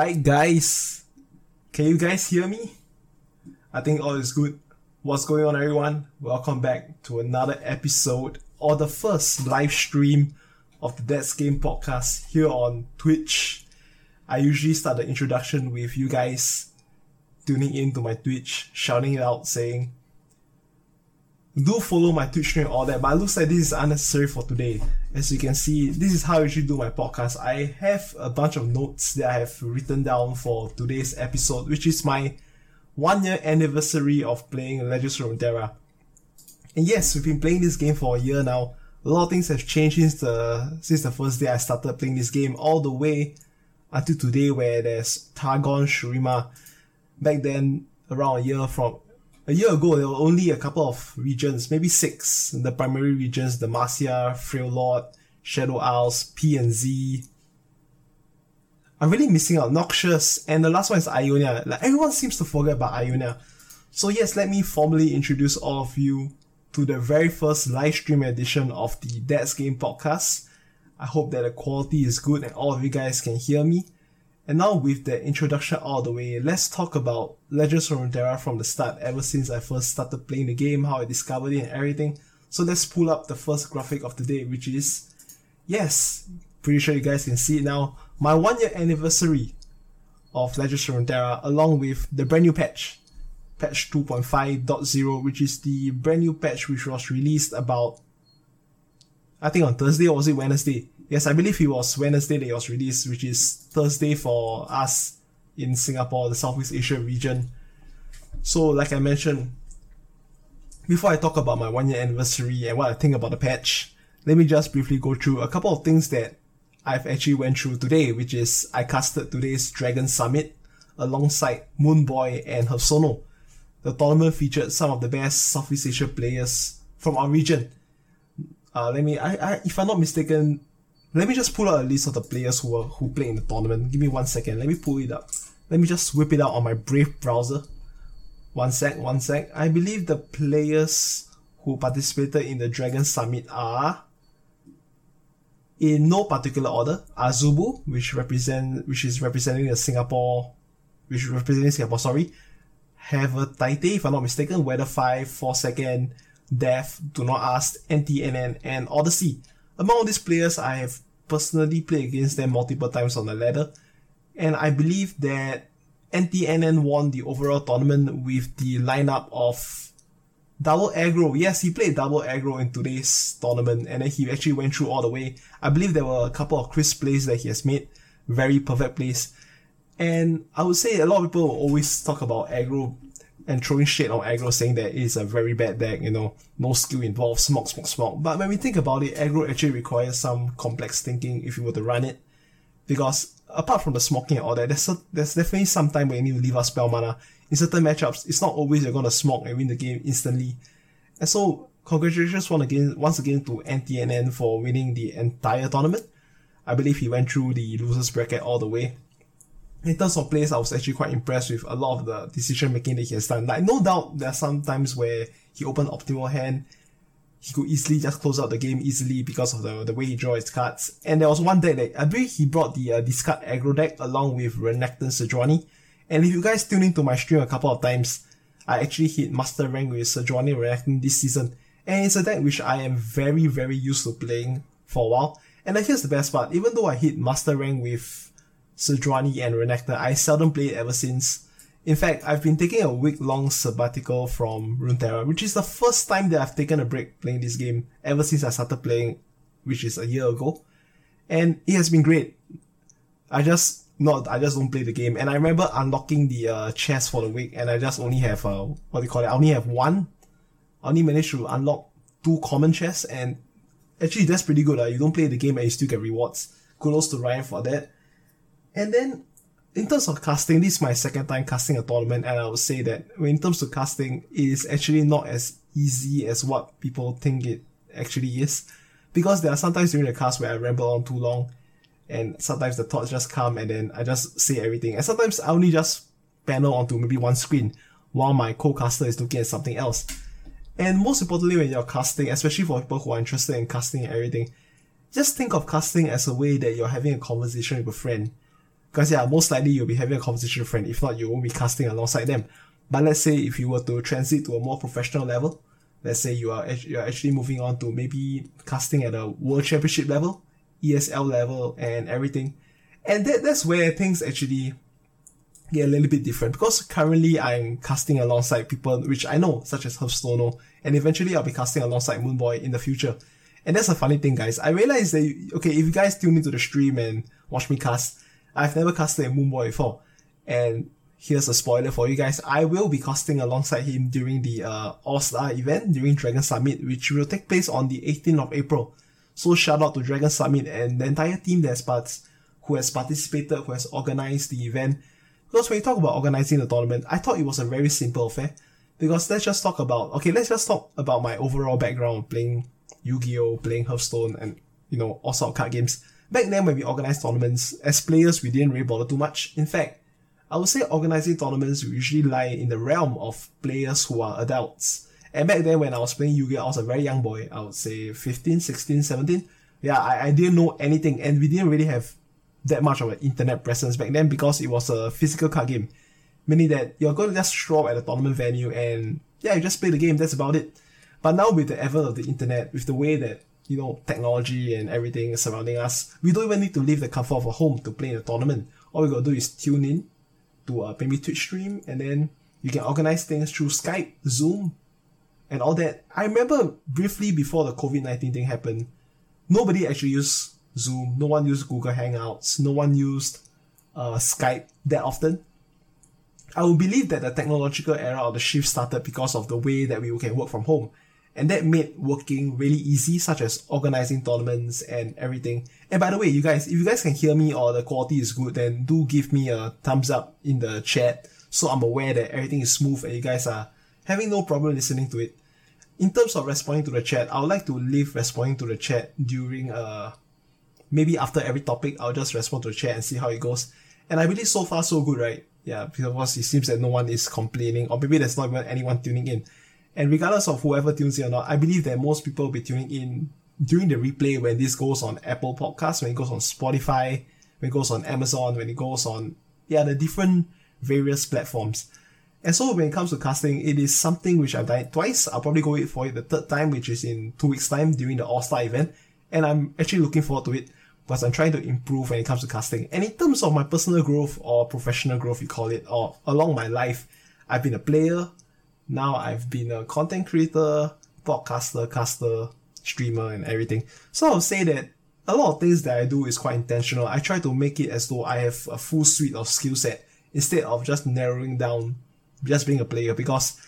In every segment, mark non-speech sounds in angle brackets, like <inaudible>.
Alright, guys. Can you guys hear me? I think all is good. What's going on, everyone? Welcome back to another episode or the first live stream of the That's Game podcast here on Twitch. I usually start the introduction with you guys tuning in to my Twitch, shouting it out, saying, do follow my Twitch stream and all that, but it looks like this is unnecessary for today. As you can see, this is how I usually do my podcast. I have a bunch of notes that I have written down for today's episode, which is my one year anniversary of playing Legends of Runeterra. And yes, we've been playing this game for a year now. A lot of things have changed since the since the first day I started playing this game, all the way until today, where there's Targon Shurima. Back then, around a year from a year ago, there were only a couple of regions, maybe six. The primary regions, Demacia, Freljord, Shadow Isles, P and Z. I'm really missing out Noxus, and the last one is Ionia. Like everyone seems to forget about Ionia. So yes, let me formally introduce all of you to the very first live stream edition of the Dad's Game podcast. I hope that the quality is good and all of you guys can hear me. And now with the introduction of the way, let's talk about Legends of Runeterra from the start, ever since I first started playing the game, how I discovered it and everything. So let's pull up the first graphic of the day, which is, yes, pretty sure you guys can see it now, my one year anniversary of Legends of Runeterra, along with the brand new patch, patch 2.5.0, which is the brand new patch which was released about, I think on Thursday or was it Wednesday? Yes, I believe it was Wednesday that it was released, which is Thursday for us in Singapore, the Southeast Asia region. So, like I mentioned, before I talk about my one year anniversary and what I think about the patch, let me just briefly go through a couple of things that I've actually went through today, which is I casted today's Dragon Summit alongside Moonboy and Hosono. The tournament featured some of the best Southeast Asia players from our region. Uh, let me, I, I, if I'm not mistaken, let me just pull out a list of the players who were, who played in the tournament. Give me one second. Let me pull it up. Let me just whip it out on my Brave browser. One sec, one sec. I believe the players who participated in the Dragon Summit are in no particular order. Azubu, which represent which is representing the Singapore which is representing Singapore, sorry. Have a Taite, if I'm not mistaken, Weather 5, 4 second, Death, Do Not Ask, NTNN, and Odyssey. Among these players, I have personally played against them multiple times on the ladder, and I believe that NTNN won the overall tournament with the lineup of double aggro. Yes, he played double aggro in today's tournament, and then he actually went through all the way. I believe there were a couple of crisp plays that he has made, very perfect plays. And I would say a lot of people always talk about aggro and throwing shade on aggro saying that it's a very bad deck, you know, no skill involved, smoke, smoke, smoke. But when we think about it, aggro actually requires some complex thinking if you were to run it. Because apart from the smoking and all that, there's, a, there's definitely some time when you need to leave out spell mana. In certain matchups, it's not always you're gonna smoke and win the game instantly. And so, congratulations once again, once again to NTNN for winning the entire tournament. I believe he went through the losers bracket all the way in terms of plays, I was actually quite impressed with a lot of the decision making that he has done. Like, no doubt there are some times where he opened optimal hand, he could easily just close out the game easily because of the, the way he draws his cards. And there was one deck that I believe he brought the uh, discard aggro deck along with Renekton Sejuani. And if you guys tune into my stream a couple of times, I actually hit master rank with Sejuani Renekton this season. And it's a deck which I am very, very used to playing for a while. And here's the best part, even though I hit master rank with Sejuani and Renekton. I seldom play it ever since. In fact, I've been taking a week long sabbatical from Runeterra, which is the first time that I've taken a break playing this game ever since I started playing, which is a year ago. And it has been great. I just not I just don't play the game. And I remember unlocking the uh, chest for the week, and I just only have uh, what do you call it? I only have one. I only managed to unlock two common chests, and actually that's pretty good. Uh. You don't play the game and you still get rewards. Kudos to Riot for that. And then in terms of casting, this is my second time casting a tournament, and I would say that in terms of casting, it is actually not as easy as what people think it actually is. Because there are sometimes during the cast where I ramble on too long, and sometimes the thoughts just come and then I just say everything. And sometimes I only just panel onto maybe one screen while my co-caster is looking at something else. And most importantly, when you're casting, especially for people who are interested in casting and everything, just think of casting as a way that you're having a conversation with a friend Because yeah, most likely you'll be having a conversation with a friend. If not, you won't be casting alongside them. But let's say if you were to transit to a more professional level, let's say you are you're actually moving on to maybe casting at a world championship level, ESL level, and everything. And that, that's where things actually get a little bit different because currently I'm casting alongside people which I know, such as Hearthstone, and eventually I'll be casting alongside Moonboy in the future. And that's a funny thing, guys. I realized that, okay, if you guys tune into the stream and watch me cast, I've never casted a Moonboy before. And here's a spoiler for you guys. I will be casting alongside him during the uh, All-Star event during Dragon Summit, which will take place on the 18th of April. So shout out to Dragon Summit and the entire team that's part, who has participated, who has organized the event. Because when you talk about organizing the tournament, I thought it was a very simple affair. Because let's just talk about, okay, let's just talk about my overall background playing Yu-Gi-Oh, playing Hearthstone, and, you know, all sort of card games. Back then when we organized tournaments, as players, we didn't really bother too much. In fact, I would say organizing tournaments usually lie in the realm of players who are adults. And back then when I was playing Yu-Gi-Oh, I was a very young boy. I would say 15, 16, 17. Yeah, I, I didn't know anything and we didn't really have that much of an internet presence back then because it was a physical card game. Meaning that you're going to just show up at a tournament venue and yeah, you just play the game, that's about it. But now with the advent of the internet, with the way that, you know, technology and everything surrounding us, we don't even need to leave the comfort of a home to play in a tournament. All we gotta do is tune in to a maybe Twitch stream and then you can organize things through Skype, Zoom, and all that. I remember briefly before the COVID-19 thing happened, nobody actually used Zoom, no one used Google Hangouts, no one used uh, Skype that often. I would believe that the technological era of the shift started because of the way that we can work from home. And that made working really easy, such as organizing tournaments and everything. And by the way, you guys, if you guys can hear me or the quality is good, then do give me a thumbs up in the chat so I'm aware that everything is smooth and you guys are having no problem listening to it. In terms of responding to the chat, I would like to leave responding to the chat during uh maybe after every topic, I'll just respond to the chat and see how it goes. And I believe so far so good, right? Yeah, because it seems that no one is complaining, or maybe there's not even anyone tuning in. And regardless of whoever tunes in or not, I believe that most people will be tuning in during the replay when this goes on Apple Podcasts, when it goes on Spotify, when it goes on Amazon, when it goes on, yeah, the different various platforms. And so when it comes to casting, it is something which I've done twice. I'll probably go for it the third time, which is in two weeks time during the All-Star event. And I'm actually looking forward to it because I'm trying to improve when it comes to casting. And in terms of my personal growth or professional growth, you call it, or along my life, I've been a player, now I've been a content creator, podcaster, caster, streamer, and everything. So I'll say that a lot of things that I do is quite intentional. I try to make it as though I have a full suite of skill set instead of just narrowing down just being a player because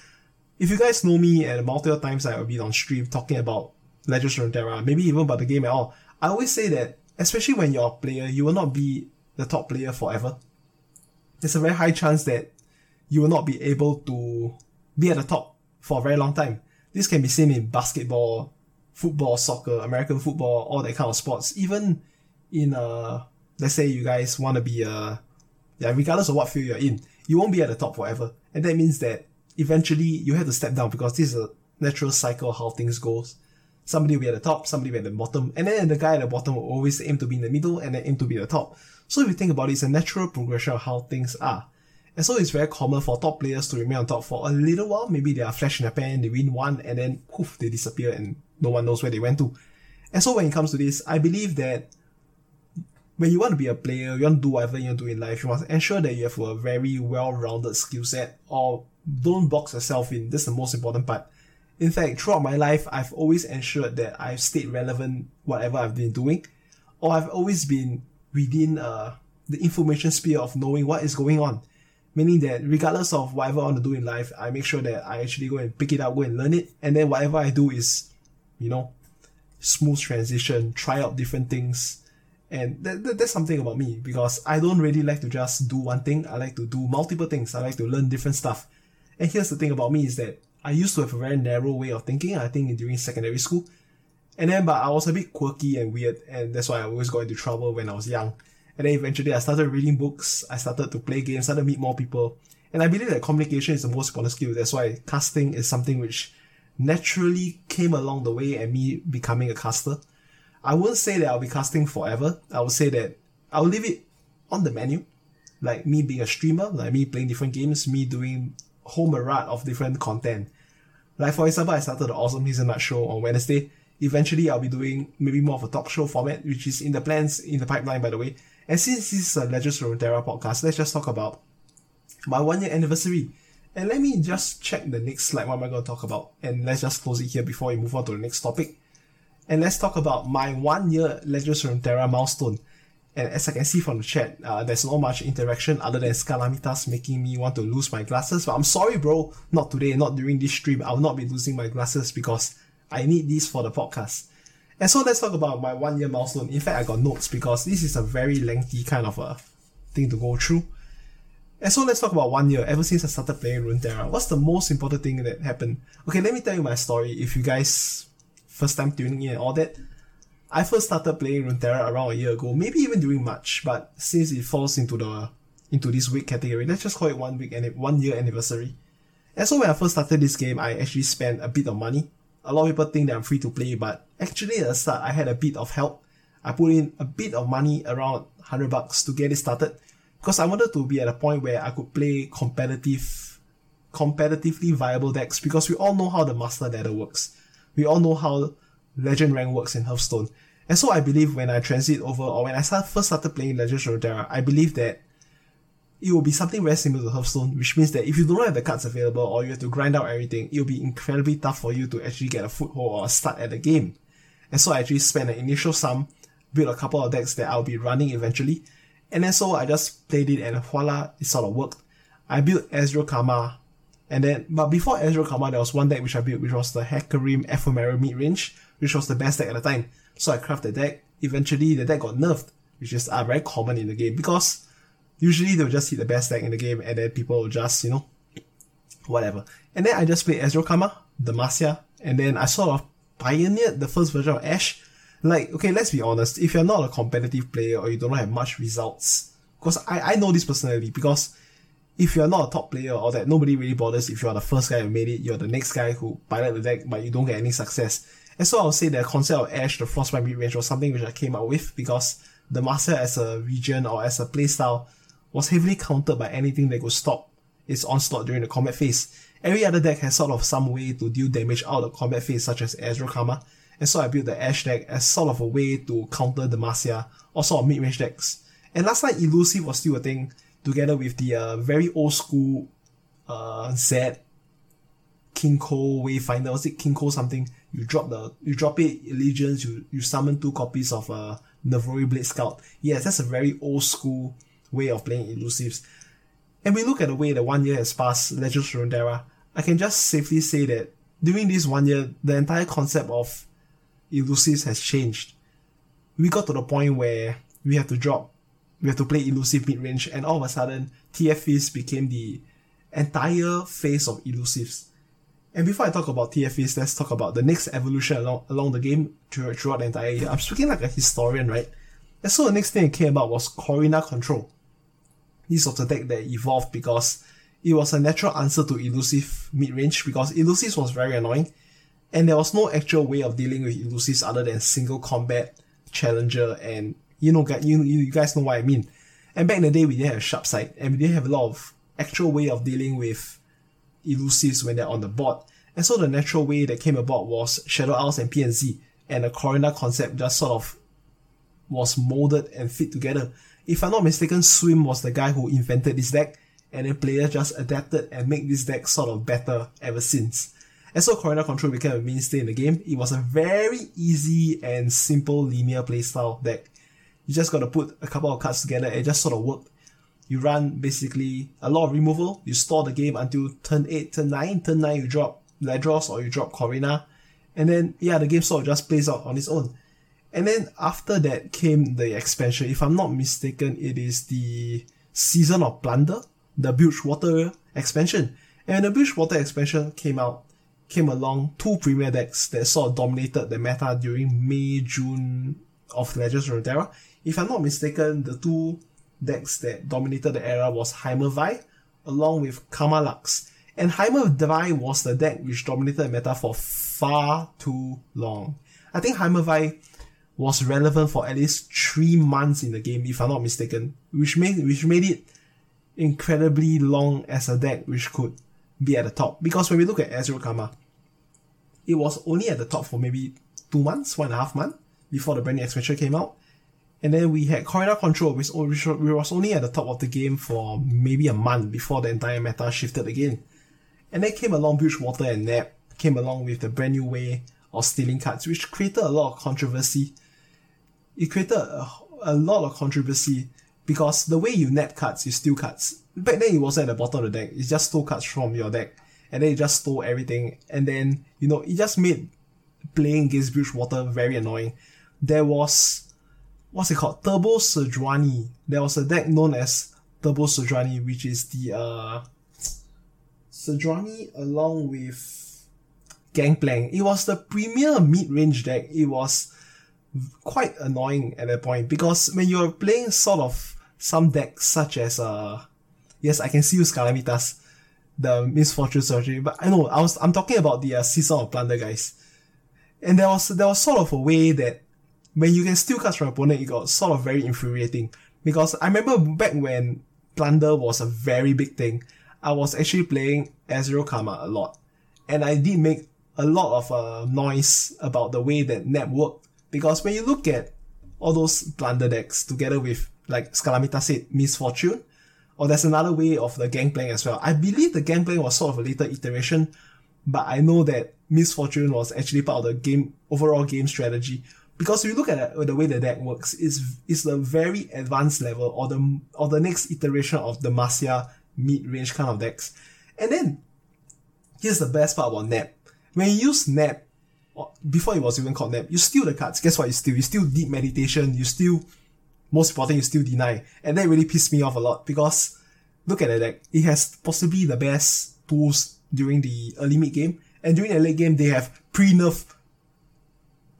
if you guys know me and multiple times I've been on stream talking about Legends of Runeterra, maybe even about the game at all, I always say that especially when you're a player, you will not be the top player forever. There's a very high chance that you will not be able to be at the top for a very long time. This can be seen in basketball, football, soccer, American football, all that kind of sports. Even in uh, let's say you guys want to be a, yeah, regardless of what field you're in, you won't be at the top forever, and that means that eventually you have to step down because this is a natural cycle of how things goes. Somebody will be at the top, somebody will be at the bottom, and then the guy at the bottom will always aim to be in the middle and then aim to be at the top. So if you think about it, it's a natural progression of how things are. And so it's very common for top players to remain on top for a little while. Maybe they are flash in the pan, they win one, and then poof, they disappear and no one knows where they went to. And so when it comes to this, I believe that when you want to be a player, you want to do whatever you want to do in life, you must ensure that you have a very well-rounded skill set or don't box yourself in. That's the most important part. In fact, throughout my life, I've always ensured that I've stayed relevant whatever I've been doing, or I've always been within uh, the information sphere of knowing what is going on. Meaning that regardless of whatever I want to do in life, I make sure that I actually go and pick it up, go and learn it, and then whatever I do is, you know, smooth transition, try out different things. And that, that, that's something about me because I don't really like to just do one thing. I like to do multiple things. I like to learn different stuff. And here's the thing about me is that I used to have a very narrow way of thinking, I think during secondary school. And then, but I was a bit quirky and weird, and that's why I always got into trouble when I was young. And then eventually I started reading books, I started to play games, started to meet more people. And I believe that communication is the most important skill. That's why casting is something which naturally came along the way and me becoming a caster. I wouldn't say that I'll be casting forever. I would say that I'll leave it on the menu. Like me being a streamer, like me playing different games, me doing whole myriad of different content. Like for example, I started the Awesome Hazelnut Show on Wednesday. Eventually, I'll be doing maybe more of a talk show format, which is in the plans, in the pipeline, by the way. And since this is a Legends Runeterra podcast, let's just talk about my one year anniversary. And let me just check the next slide. What am I going to talk about? And let's just close it here before we move on to the next topic. And let's talk about my one year Legends Runeterra milestone. And as I can see from the chat, uh, there's not much interaction other than Scalamitas making me want to lose my glasses. But I'm sorry, bro, not today, not during this stream. I'll not be losing my glasses because I need these for the podcast. And so let's talk about my one year milestone. In fact, I got notes because this is a very lengthy kind of a thing to go through. And so let's talk about one year ever since I started playing Runeterra. What's the most important thing that happened? Okay, let me tell you my story. If you guys first time tuning in and all that, I first started playing Runeterra around a year ago, maybe even during March, but since it falls into the into this week category, let's just call it one week and one year anniversary. And so when I first started this game, I actually spent a bit of money. A lot of people think that I'm free to play, but actually at the start I had a bit of help. I put in a bit of money, around 100 bucks to get it started, because I wanted to be at a point where I could play competitive, competitively viable decks, because we all know how the master ladder works. We all know how legend rank works in Hearthstone. And so I believe when I transit over, or when I start, first started playing Legends of Runeterra, I believe that it will be something very similar to Hearthstone, which means that if you don't have the cards available or you have to grind out everything, it'll be incredibly tough for you to actually get a foothold or a start at the game. And so I actually spent an initial sum, built a couple of decks that I'll be running eventually, and then so I just played it and voila, it sort of worked. I built Ezreal Karma, and then, but before Ezreal Karma, there was one deck which I built, which was the Hecarim Ephemeral mid-range, which was the best deck at the time. So I crafted the deck. Eventually, the deck got nerfed, which is uh, very common in the game because usually they'll just hit the best deck in the game and then people will just, you know, whatever. And then I just played Ezreal Karma, the Demacia, and then I sort of pioneered the first version of Ashe. Like, okay, let's be honest, if you're not a competitive player or you don't have much results, because I, I know this personally, because if you're not a top player or that nobody really bothers if you're the first guy who made it, you're the next guy who piloted the deck but you don't get any success. And so I'll say the concept of Ashe, the Frostbite mid-range was something which I came up with because Demacia as a region or as a playstyle was heavily countered by anything that could stop its onslaught during the combat phase. Every other deck has sort of some way to deal damage out of combat phase such as Ezreal Karma, and so I built the Ashe deck as sort of a way to counter Demacia or sort of mid-range decks. And last night Elusive was still a thing, together with the uh, very old school uh, Zed Kinkou Wayfinder, was it Kinkou something? You drop the you drop it Allegiance, you, you summon two copies of uh Navori Blade Scout. Yes, that's a very old school way of playing elusives. And we look at the way the one year has passed, Legends Runeterra, I can just safely say that during this one year, the entire concept of elusives has changed. We got to the point where we have to drop, we have to play elusive mid-range, and all of a sudden, TFs became the entire phase of elusives. And before I talk about TFs, let's talk about the next evolution along, along the game throughout the entire year. I'm speaking like a historian, right? And so the next thing that came about was Corina Control. This was a deck that evolved because it was a natural answer to Elusive mid-range because Elusive was very annoying and there was no actual way of dealing with Elusives other than single combat, challenger, and you know, you, you guys know what I mean. And back in the day, we didn't have sharp sight and we didn't have a lot of actual way of dealing with elusives when they're on the board. And so the natural way that came about was Shadow Isles and PNZ, and the Corina concept just sort of was molded and fit together. If I'm not mistaken, Swim was the guy who invented this deck, and then players just adapted and make this deck sort of better ever since. And so Corina Control became a mainstay in the game. It was a very easy and simple linear playstyle deck. You just gotta put a couple of cards together and it just sort of worked you run basically a lot of removal. You store the game until turn 8, turn 9. Turn 9, you drop Ledros or you drop Corina. And then, yeah, the game sort of just plays out on its own. And then after that came the expansion. If I'm not mistaken, it is the Season of Plunder, the Bilgewater expansion. And the Bilgewater expansion came out, came along two premier decks that sort of dominated the meta during May, June of the Legends of Runeterra. If I'm not mistaken, the two decks that dominated the era was Heimer Vi, along with Karma-Lux. And Heimer Vi was the deck which dominated the meta for far too long. I think Heimer Vi was relevant for at least three months in the game, if I'm not mistaken, which made which made it incredibly long as a deck which could be at the top. Because when we look at Ezreal Karma, it was only at the top for maybe two months, one and a half months before the brand new expansion came out. And then we had Corina Control, which was only at the top of the game for maybe a month before the entire meta shifted again. And then came along Water and Nab, came along with the brand new way of stealing cards, which created a lot of controversy. It created a, a lot of controversy because the way you net cards, you steal cards. Back then it wasn't at the bottom of the deck, it just stole cards from your deck. And then it just stole everything. And then, you know, it just made playing against Water very annoying. There was, what's it called? Turbo Sejuani. There was a deck known as Turbo Sejuani, which is the, uh, Sejuani along with Gangplank. It was the premier mid-range deck. It was quite annoying at that point because when you're playing sort of some decks such as uh yes I can see you Skalamitas, the Miss Fortune Surgery, but I know I was I'm talking about the uh, Season of Plunder guys. And there was there was sort of a way that when you can steal cards from opponent, it got sort of very infuriating. Because I remember back when Plunder was a very big thing, I was actually playing Ezreal Karma a lot. And I did make a lot of uh, noise about the way that Nab worked because when you look at all those Plunder decks together with, like Scalamita said, Miss Fortune, or there's another way of the Gangplank as well. I believe the Gangplank was sort of a later iteration, but I know that Miss Fortune was actually part of the game, overall game strategy. Because if you look at the way the deck works, it's, it's the very advanced level or the, or the next iteration of Demacia mid-range kind of decks. And then, here's the best part about Nab. When you use Nab, before it was even called Nab, you steal the cards. Guess what? You steal. You steal deep meditation. You steal. Most important, you still deny, and that really pissed me off a lot because look at the deck. It has possibly the best tools during the early mid game, and during the late game they have pre-nerf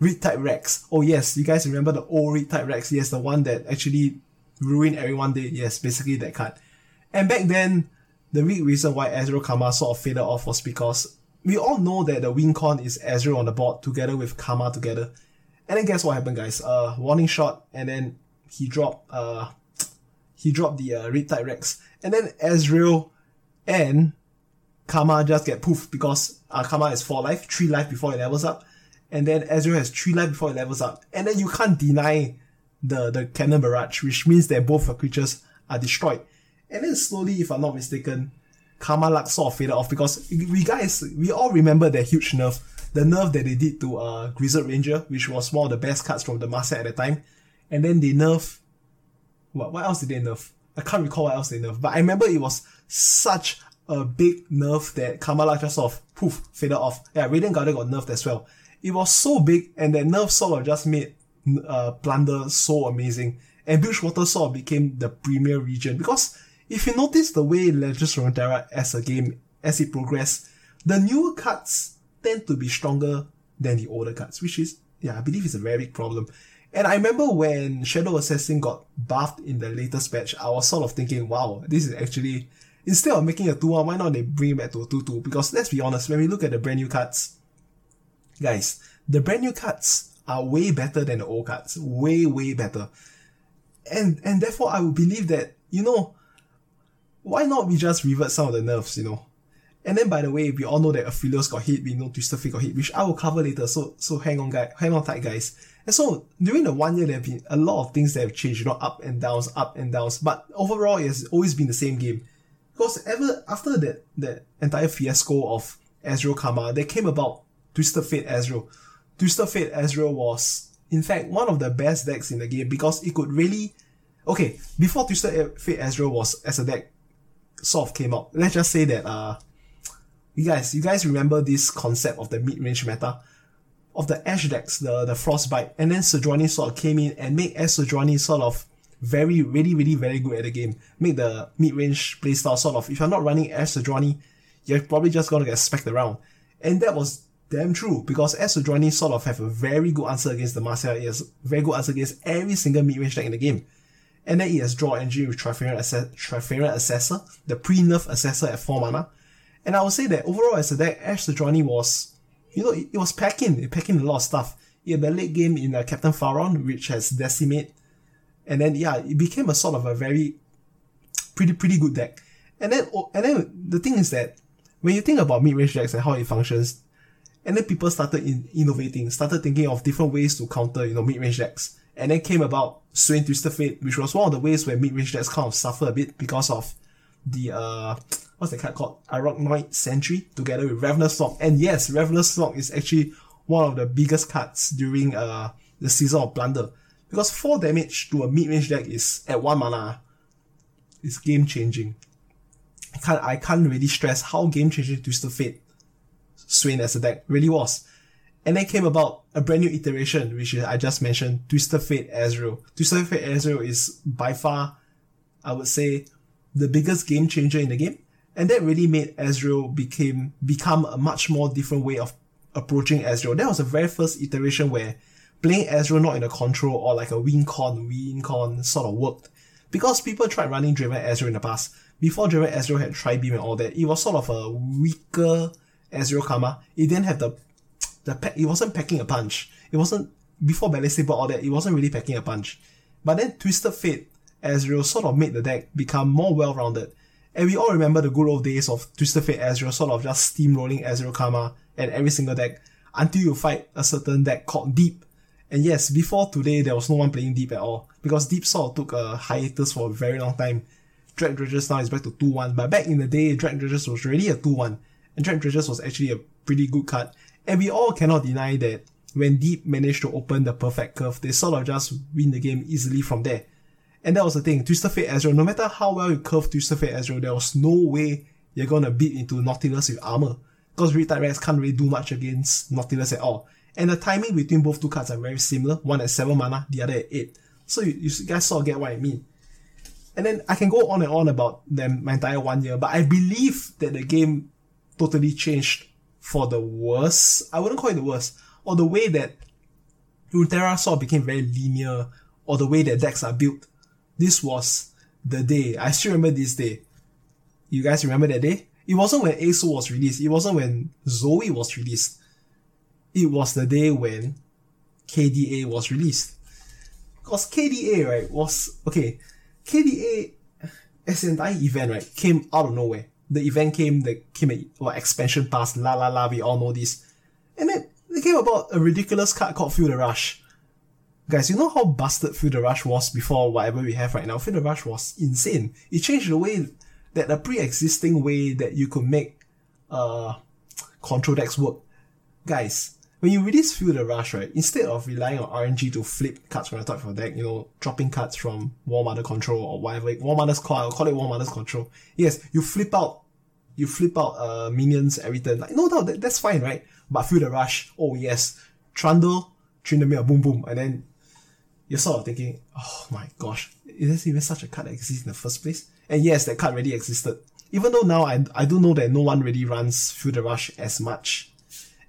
Riptide Rex. Oh yes, you guys remember the old Riptide Rex? Yes, the one that actually ruined everyone. Day. Yes, basically that card. And back then, the big reason why Ezreal Karma sort of faded off was because we all know that the win con is Ezreal on the board together with Karma together. And then guess what happened, guys? Uh, warning shot, and then he dropped, uh, <tsk> he dropped the, uh, Riptide Rex. And then Ezreal and Karma just get poof because, uh, Karma has 4 life, 3 life before it levels up. And then Ezreal has 3 life before it levels up. And then you can't deny the, the Cannon Barrage, which means that both creatures are destroyed. And then slowly, if I'm not mistaken, Karma Lux sort of faded off because we guys, we all remember that huge nerf. The nerf that they did to uh, Grizzled Ranger, which was one of the best cards from the master at the time. And then they nerf. What, what else did they nerf? I can't recall what else they nerf. But I remember it was such a big nerf that Karma Lux just sort of poof, faded off. Yeah, Radiant Guardian got nerfed as well. It was so big and that nerf sort of just made uh, Plunder so amazing. And Bilgewater sort of became the premier region because if you notice the way Legends of Runeterra as a game, as it progresses, the newer cards tend to be stronger than the older cards, which is, yeah, I believe is a very big problem. And I remember when Shadow Assassin got buffed in the latest patch, I was sort of thinking, wow, this is actually, instead of making a 2-1, why not they bring it back to a 2-2? Because let's be honest, when we look at the brand new cards, guys, the brand new cards are way better than the old cards. Way, way better. And, and therefore I would believe that, you know, why not we just revert some of the nerfs, you know? And then, by the way, we all know that Aphelios got hit, we know Twisted Fate got hit, which I will cover later, so so hang on, guys, hang on tight, guys. And so, during the one year, there have been a lot of things that have changed, you know, up and downs, up and downs, but overall, it has always been the same game. Because ever, after that, that entire fiasco of Ezreal Karma, there came about Twisted Fate Ezreal. Twisted Fate Ezreal was, in fact, one of the best decks in the game because it could really, okay, before Twisted Fate Ezreal was, as a deck, sort of came out. Let's just say that uh you guys you guys remember this concept of the mid-range meta of the Ashe decks, the the Frostbite, and then Sejuani sort of came in and made Ashe Sejuani sort of very, really, really, very good at the game. Make the mid-range playstyle sort of, if you're not running Ashe Sejuani, you're probably just gonna get specked around. And that was damn true, because Ashe Sejuani sort of have a very good answer against Demacia, has very good answer against every single mid-range deck in the game. And then it has draw engine with Trifarian, Trifarian Assessor, the pre-nerf Assessor at 4 mana. And I would say that overall as a deck, Ashe Sejuani was, you know, it, it was packing, it packing a lot of stuff. It had the late game in uh, Captain Farron, which has Decimate. And then, yeah, it became a sort of a very pretty pretty good deck. And then oh, and then the thing is that when you think about mid range decks and how it functions, and then people started in innovating, started thinking of different ways to counter you know mid range decks, and then came about Swain Twisted Fate, which was one of the ways where mid range decks kind of suffer a bit because of the uh what's the card called Arachnoid Sentry together with Ravenous Flock. And yes, Ravenous Flock is actually one of the biggest cards during uh the season of Plunder. Because 4 damage to a mid-range deck is at 1 mana. It's game changing. I can't I can't really stress how game changing Twisted Fate Swain as a deck really was. And then came about a brand new iteration, which I just mentioned, Twisted Fate Ezreal. Twisted Fate Ezreal is by far, I would say, the biggest game changer in the game. And that really made Ezreal became become a much more different way of approaching Ezreal. That was the very first iteration where playing Ezreal not in a control or like a win con, win con sort of worked. Because people tried running Draven Ezreal in the past. Before Draven Ezreal had Tri-Beam and all that, it was sort of a weaker Ezreal Karma. It didn't have the, the pack, it wasn't packing a punch. It wasn't, before Ballistic Bolt all that, it wasn't really packing a punch. But then Twisted Fate Ezreal sort of made the deck become more well-rounded. And we all remember the good old days of Twisted Fate Ezreal sort of just steamrolling Ezreal Karma and every single deck until you fight a certain deck called Deep. And yes, before today, there was no one playing Deep at all because Deep sort of took a hiatus for a very long time. Drag now is back to 2-1, but back in the day, Drag was already a 2-1, and Drag was actually a pretty good card. And we all cannot deny that when Deep managed to open the perfect curve, they sort of just win the game easily from there. And that was the thing, Twisted Fate Ezreal, no matter how well you curve Twisted Fate Ezreal, there was no way you're gonna beat into Nautilus with armor because Riptide Rex can't really do much against Nautilus at all. And the timing between both two cards are very similar, one at 7 mana, the other at 8. So you, you guys sort of get what I mean. And then I can go on and on about them my entire one year, but I believe that the game totally changed for the worse. I wouldn't call it the worst, or the way that Runeterra sort of became very linear, or the way that decks are built. This was the day. I still remember this day. You guys remember that day? It wasn't when ASO was released. It wasn't when Zoe was released. It was the day when KDA was released. Because KDA, right, was, okay, KDA, as an entire event, right, came out of nowhere. The event came, the came a what, expansion pass, la la la, we all know this. And then they came about a ridiculous card called Feel the Rush. Guys, you know how busted Feel the Rush was before whatever we have right now? Feel the Rush was insane. It changed the way that a pre-existing way that you could make uh control decks work. Guys, when you release Feel the Rush, right, instead of relying on RNG to flip cards from the top of your deck, you know, dropping cards from War Mother Control or whatever, War Mother's Call, I'll call it War Mother's Control. Yes, you flip out, you flip out, uh, minions every turn. Like, no doubt, that, that's fine, right? But Feel the Rush, oh yes, Trundle, Tryndamere, boom boom, and then you're sort of thinking, oh my gosh, is there even such a card that exists in the first place? And yes, that card already existed. Even though now I, I do know that no one really runs Feel the Rush as much.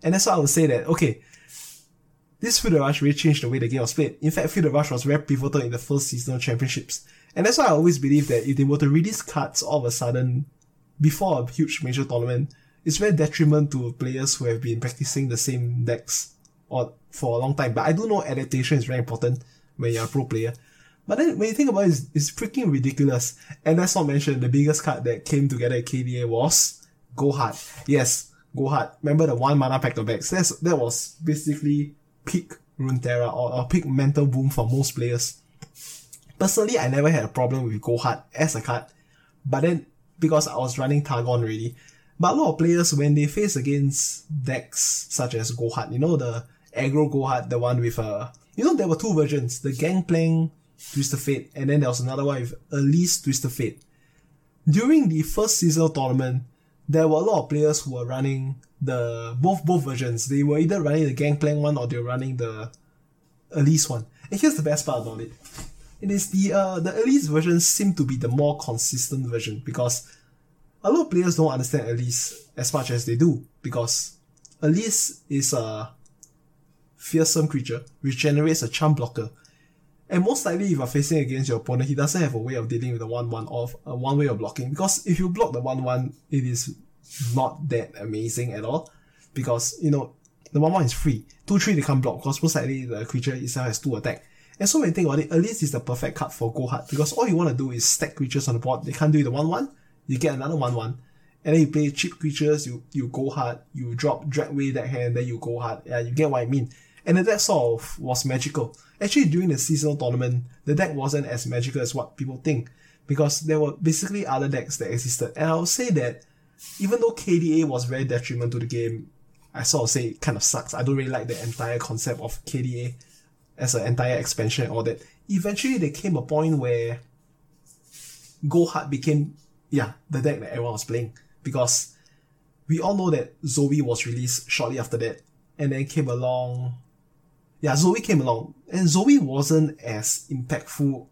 And that's why I would say that, okay, this Feel of Rush really changed the way the game was played. In fact, Feel of Rush was very pivotal in the first seasonal championships. And that's why I always believe that if they were to release cards all of a sudden before a huge major tournament, it's very detriment to players who have been practicing the same decks or for a long time. But I do know adaptation is very important when you're a pro player. But then when you think about it, it's, it's freaking ridiculous. And let's not mention the biggest card that came together at KDA was Go Hard. Yes, Go Hard. Remember the one mana pack of bags? That's, that was basically peak Runeterra or, or peak mental boom for most players. Personally, I never had a problem with Go Hard as a card. But then, because I was running Targon already, but a lot of players, when they face against decks such as Go Hard, you know, the aggro Go Hard, the one with, uh, you know, there were two versions, the Gangplank Twisted Fate, and then there was another one with Elise Twisted Fate. During the first seasonal tournament, there were a lot of players who were running the both both versions. They were either running the Gangplank one or they were running the Elise one. And here's the best part about it. It is the uh the Elise version seemed to be the more consistent version because a lot of players don't understand Elise as much as they do because Elise is a fearsome creature which generates a charm blocker and most likely, if you're facing against your opponent, he doesn't have a way of dealing with the 1-1 off, uh, a one way of blocking. Because if you block the 1-1, it is not that amazing at all. Because, you know, the 1-1 is free. 2-3 they can't block, because most likely the creature itself has 2 attack. And so when you think about it, at least it's the perfect card for Go Hard because all you want to do is stack creatures on the board. They can't do the 1-1, you get another 1-1. And then you play cheap creatures, you, you go hard, you drop Dragway that hand, then you go hard. Yeah, you get what I mean. And the deck sort of was magical. Actually, during the seasonal tournament, the deck wasn't as magical as what people think because there were basically other decks that existed. And I would say that even though KDA was very detrimental to the game, I sort of say it kind of sucks. I don't really like the entire concept of KDA as an entire expansion all that. Eventually, there came a point where Go Hard became, yeah, the deck that everyone was playing because we all know that Zoe was released shortly after that, and then came along. Yeah, Zoe came along, and Zoe wasn't as impactful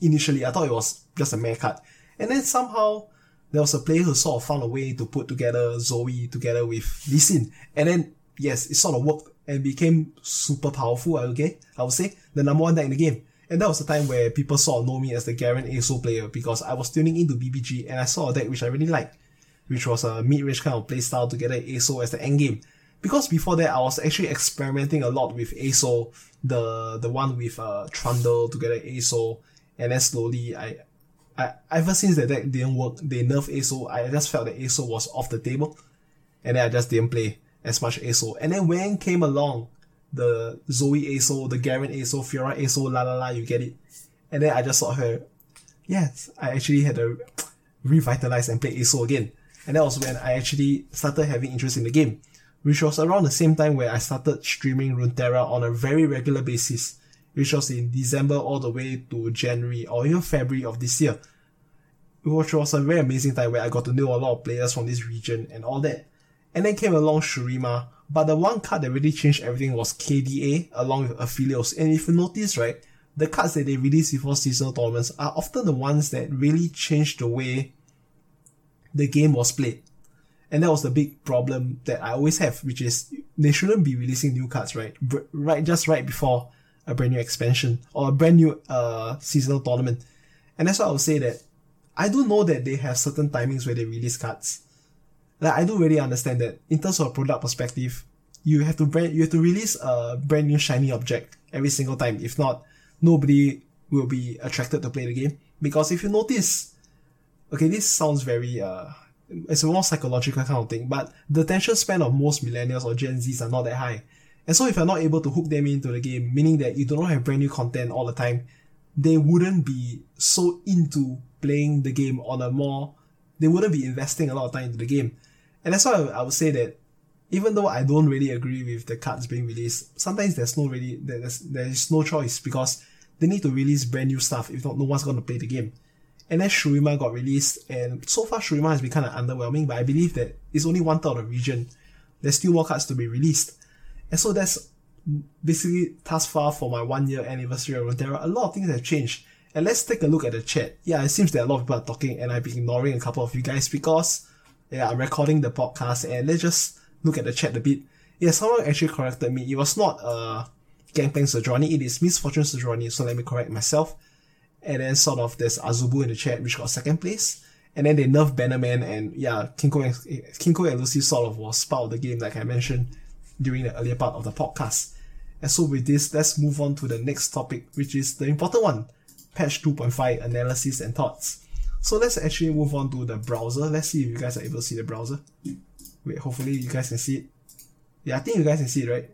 initially. I thought it was just a meh card, and then somehow there was a player who sort of found a way to put together Zoe together with Lee Sin, and then yes, it sort of worked and became super powerful. Okay, I would say the number one deck in the game. And that was the time where people sort of know me as the Garen ASO player because I was tuning into BBG and I saw a deck which I really liked which was a mid-range kind of playstyle to get an ASO as the endgame. Because before that, I was actually experimenting a lot with ASO, the the one with uh, Trundle to get an ASO, and then slowly I, I ever since that deck didn't work, they nerfed ASO, I just felt that ASO was off the table, and then I just didn't play as much ASO. And then when came along, the Zoe ASO, the Garen ASO, Fiora ASO, la la la, you get it. And then I just saw her, yes, I actually had to revitalize and play ASO again. And that was when I actually started having interest in the game, which was around the same time where I started streaming Runeterra on a very regular basis, which was in December all the way to January or even February of this year, which was a very amazing time where I got to know a lot of players from this region and all that. And then came along Shurima, but the one card that really changed everything was KDA along with Aphelios. And if you notice, right, the cards that they release before seasonal tournaments are often the ones that really change the way the game was played. And that was the big problem that I always have, which is they shouldn't be releasing new cards, right? right, just right before a brand new expansion or a brand new uh seasonal tournament. And that's why I would say that I do know that they have certain timings where they release cards. Like I do really understand that in terms of product perspective, you have to brand you have to release a brand new shiny object every single time. If not, nobody will be attracted to play the game. Because if you notice, okay, this sounds very uh, it's a more psychological kind of thing, but the attention span of most millennials or Gen Zs are not that high. And so if you're not able to hook them into the game, meaning that you do not have brand new content all the time, they wouldn't be so into playing the game on a more, they wouldn't be investing a lot of time into the game. And that's why I would say that even though I don't really agree with the cards being released, sometimes there's no really, there's, there's no choice because they need to release brand new stuff. If not, no one's going to play the game. And then Shurima got released, and so far Shurima has been kind of underwhelming, but I believe that it's only one third of the region. There's still more cards to be released. And so that's basically thus far for my one year anniversary of Runeterra. A lot of things that have changed. And let's take a look at the chat. Yeah, it seems that a lot of people are talking, and I've been ignoring a couple of you guys because yeah, I'm recording the podcast, and let's just look at the chat a bit. Yeah, someone actually corrected me. It was not uh Gangplank Sejuani, it is Miss Fortune Sejuani, so let me correct myself and then sort of there's Azubu in the chat, which got second place. And then they nerfed Bannerman, and yeah, Kinkou and, Kinkou and Lucy sort of was part of the game, like I mentioned during the earlier part of the podcast. And so with this, let's move on to the next topic, which is the important one, patch 2.5 analysis and thoughts. So let's actually move on to the browser. Let's see if you guys are able to see the browser. Wait, hopefully you guys can see it. Yeah, I think you guys can see it, right?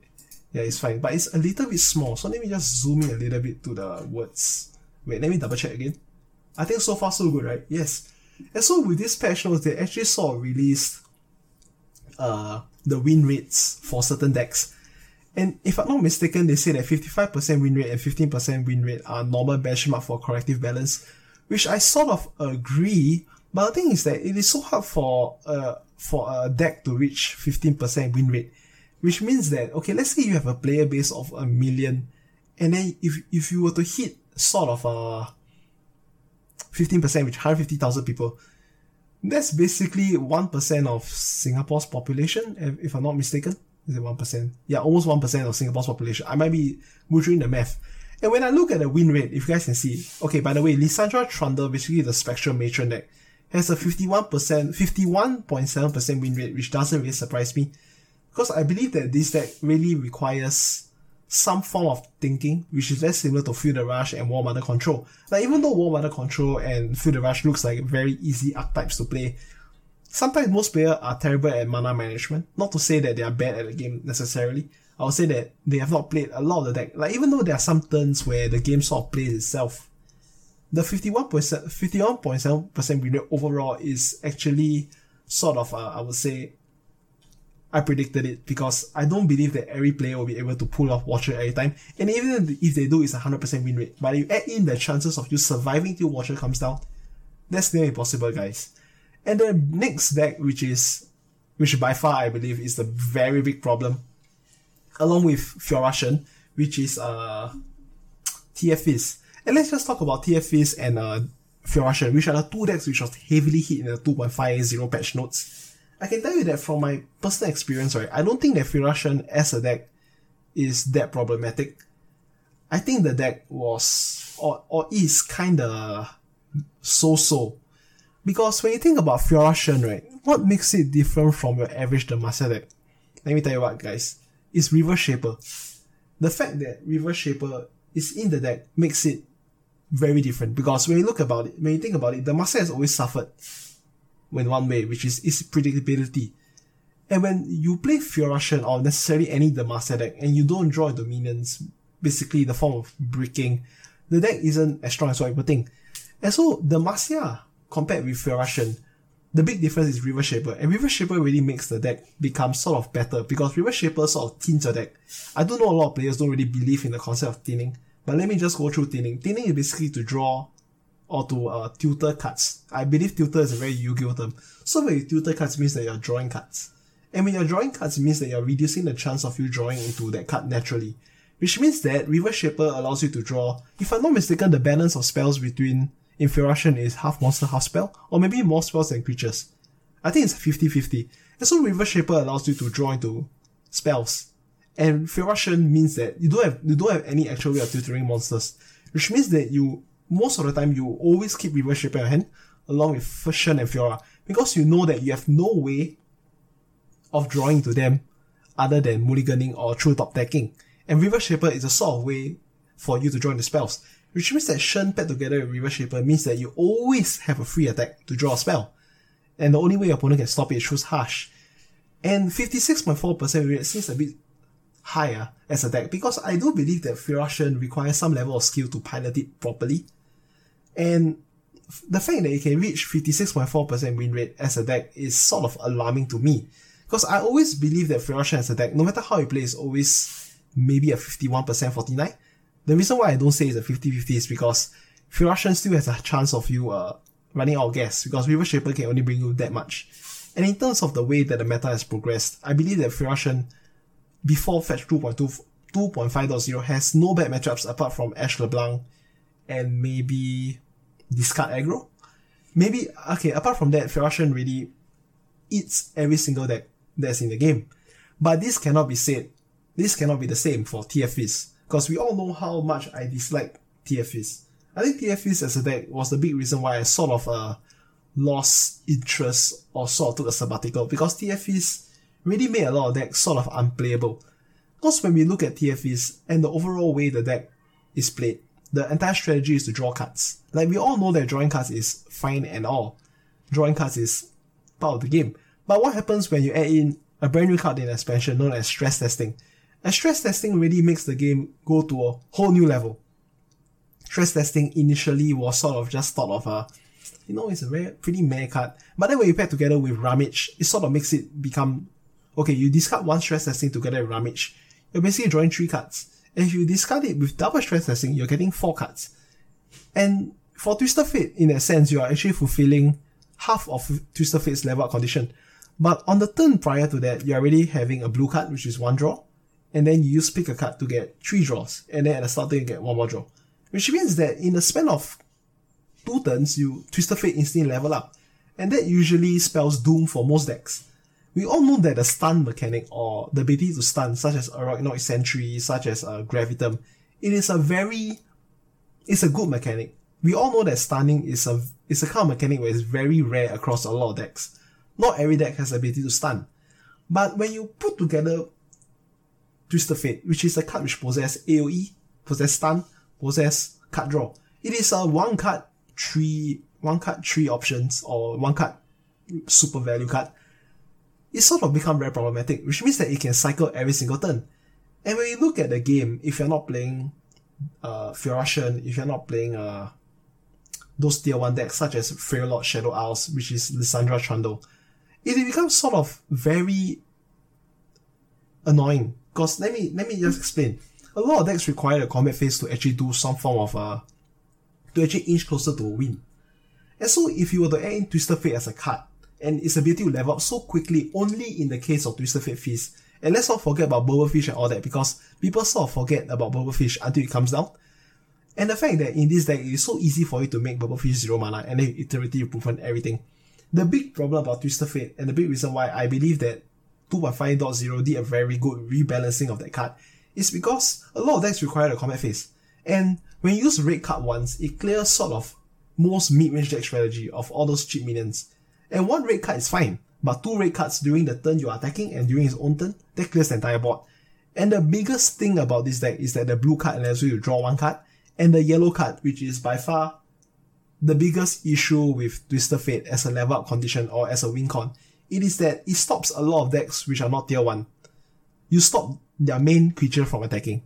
Yeah, it's fine, but it's a little bit small. So let me just zoom in a little bit to the words. Wait, let me double check again. I think so far so good, right? Yes. And so with this patch notes, they actually of released uh, the win rates for certain decks. And if I'm not mistaken, they say that 55% win rate and 15% win rate are normal benchmark for corrective balance, which I sort of agree. But the thing is that it is so hard for uh, for a deck to reach 15% win rate, which means that okay, let's say you have a player base of a million, and then if if you were to hit sort of uh 15%, which 150,000 people. That's basically 1% of Singapore's population, if I'm not mistaken. Is it 1%? Yeah, almost 1% of Singapore's population. I might be butchering the math. And when I look at the win rate, if you guys can see, okay, by the way, Lissandra Trundle, basically the Spectral Matron deck, has a 51%, 51.7% win rate, which doesn't really surprise me. Because I believe that this deck really requires some form of thinking, which is less similar to Feel the Rush and Warm Weather Control. Like even though Warm Weather Control and Feel the Rush looks like very easy archetypes to play, sometimes most players are terrible at mana management. Not to say that they are bad at the game necessarily. I would say that they have not played a lot of the deck. Like even though there are some turns where the game sort of plays itself, the 51.7% win rate overall is actually sort of, uh, I would say, I predicted it because I don't believe that every player will be able to pull off Watcher every time. And even if they do, it's a 100% win rate. But you add in the chances of you surviving till Watcher comes down, that's nearly impossible, guys. And the next deck, which is, which by far I believe is the very big problem, along with Fiora Shen, which is uh, TF And let's just talk about TF and uh, which are the two decks which was heavily hit in the 2.50 patch notes I can tell you that from my personal experience, right, I don't think that Fiora Shen as a deck is that problematic. I think the deck was or or is kinda so-so. Because when you think about Fiora Shen, right, what makes it different from your average Demacia deck? Let me tell you what, guys. It's River Shaper. The fact that River Shaper is in the deck makes it very different because when you look about it, when you think about it, Demacia has always suffered when one way, which is its predictability. And when you play Fiora Shen or necessarily any Demacia deck and you don't draw into minions, basically the form of breaking, the deck isn't as strong as what people think. And so the Demacia, compared with Fiora Shen, the big difference is River Shaper, and River Shaper really makes the deck become sort of better because River Shaper sort of thins your deck. I don't know a lot of players don't really believe in the concept of thinning, but let me just go through thinning. Thinning is basically to draw or to uh, tutor cards. I believe tutor is a very Yu-Gi-Oh term. So when you tutor cards means that you're drawing cards. And when you're drawing cards, means that you're reducing the chance of you drawing into that card naturally. Which means that River Shaper allows you to draw, if I'm not mistaken, the balance of spells between Infuriation is half monster, half spell, or maybe more spells than creatures. I think it's 50-50. And so River Shaper allows you to draw into spells. And Fiora Shen means that you don't have you don't have any actual way of tutoring monsters. Which means that you most of the time you always keep River Shaper in your hand along with Fusion and Fiora because you know that you have no way of drawing to them other than mulliganing or through top decking. And River Shaper is a sort of way for you to draw the spells, which means that Shen paired together with River Shaper means that you always have a free attack to draw a spell. And the only way your opponent can stop it is through Hush. And 56.4% rate seems a bit higher as a deck because I do believe that Fiora Shen requires some level of skill to pilot it properly. And the fact that it can reach 56.4% win rate as a deck is sort of alarming to me. Because I always believe that Fiora Shen as a deck, no matter how you play, is always maybe a 51% 49. The reason why I don't say it's a 50-50 is because Fiora Shen still has a chance of you uh, running out of gas, because River Shaper can only bring you that much. And in terms of the way that the meta has progressed, I believe that Fiora Shen, before Fetch 2.2, 2.5.0 has no bad matchups apart from Ashe LeBlanc and maybe discard aggro. Maybe, okay, apart from that, Fiora Shen really eats every single deck that's in the game. But this cannot be said. This cannot be the same for TFs, because we all know how much I dislike TFs. I think TFs as a deck was the big reason why I sort of uh, lost interest or sort of took a sabbatical, because TFs really made a lot of decks sort of unplayable. Because when we look at TFs and the overall way the deck is played, the entire strategy is to draw cards. Like we all know that drawing cards is fine and all. Drawing cards is part of the game. But what happens when you add in a brand new card in expansion known as stress testing? And stress testing really makes the game go to a whole new level. Stress testing initially was sort of just thought of a, you know, it's a very pretty meh card. But then when you pair together with Rummage, it sort of makes it become, okay, you discard one stress testing together with Rummage. You're basically drawing three cards. If you discard it with double stress testing, you're getting four cards. And for Twisted Fate, in that sense, you are actually fulfilling half of Twisted Fate's level up condition. But on the turn prior to that, you're already having a blue card, which is one draw, and then you use pick a card to get three draws, and then at the start you get one more draw. Which means that in the span of two turns, you Twisted Fate instantly level up. And that usually spells doom for most decks. We all know that the stun mechanic or the ability to stun, such as Arachnoid Sentry, such as uh, Gravitum, it is a very, it's a good mechanic. We all know that stunning is a, is a kind of mechanic where it's very rare across a lot of decks. Not every deck has the ability to stun. But when you put together Twisted Fate, which is a card which possesses AoE, possess stun, possess card draw. It is a one card three one card three options or one card super value card. It sort of become very problematic, which means that it can cycle every single turn. And when you look at the game, if you're not playing uh Fiora Shen, if you're not playing uh those tier 1 decks such as Freljord Shadow Isles, which is Lissandra Trundle, it becomes sort of very annoying. Because let me let me just explain. A lot of decks require the combat phase to actually do some form of uh to actually inch closer to a win. And so if you were to add in Twisted Fate as a card, and its ability to level up so quickly only in the case of Twisted Fate Fizz, and let's not forget about Bubblefish and all that because people sort of forget about Bubblefish until it comes down. And the fact that in this deck it is so easy for you to make Bubblefish 0 mana and then iterative improvement everything. The big problem about Twisted Fate and the big reason why I believe that 2.5.0 did a very good rebalancing of that card is because a lot of decks require a combat phase. And when you use red card once, it clears sort of most mid-range deck strategy of all those cheap minions. And one red card is fine, but two red cards during the turn you are attacking and during his own turn, that clears the entire board. And the biggest thing about this deck is that the blue card allows you to draw one card, and the yellow card, which is by far the biggest issue with Twisted Fate as a level up condition or as a win con, it is that it stops a lot of decks which are not tier 1. You stop their main creature from attacking.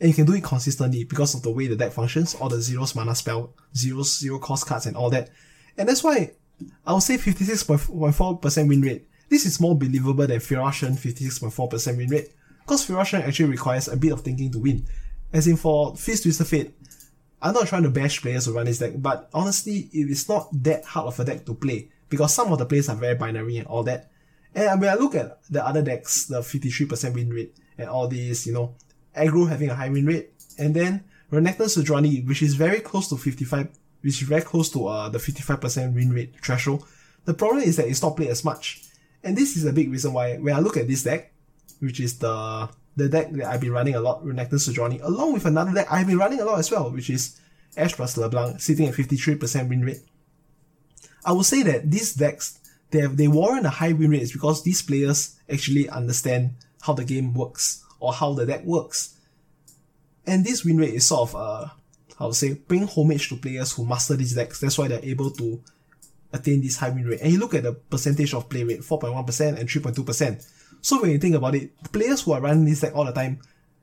And you can do it consistently because of the way the deck functions, all the zeros mana spell, zeros, zero cost cards and all that. And that's why I would say 56.4% win rate. This is more believable than Fiora Shen 56.4% win rate. Because Fiora Shen actually requires a bit of thinking to win. As in for Fizz Twisted Fate, I'm not trying to bash players who run this deck, but honestly, it is not that hard of a deck to play because some of the plays are very binary and all that. And when I look at the other decks, the 53% win rate and all these, you know, aggro having a high win rate, and then Renekton Sejuani, which is very close to 55, which is very close to uh, the 55% win rate threshold. The problem is that it's not played as much. And this is a big reason why when I look at this deck, which is the the deck that I've been running a lot, Renekton Sejuani, along with another deck I've been running a lot as well, which is Ashe plus LeBlanc, sitting at 53% win rate. I would say that these decks, they have, they warrant a high win rate because these players actually understand how the game works or how the deck works. And this win rate is sort of, uh, I would say, paying homage to players who master these decks. That's why they're able to attain this high win rate. And you look at the percentage of play rate, 4.1% and 3.2%. So when you think about it, players who are running this deck all the time,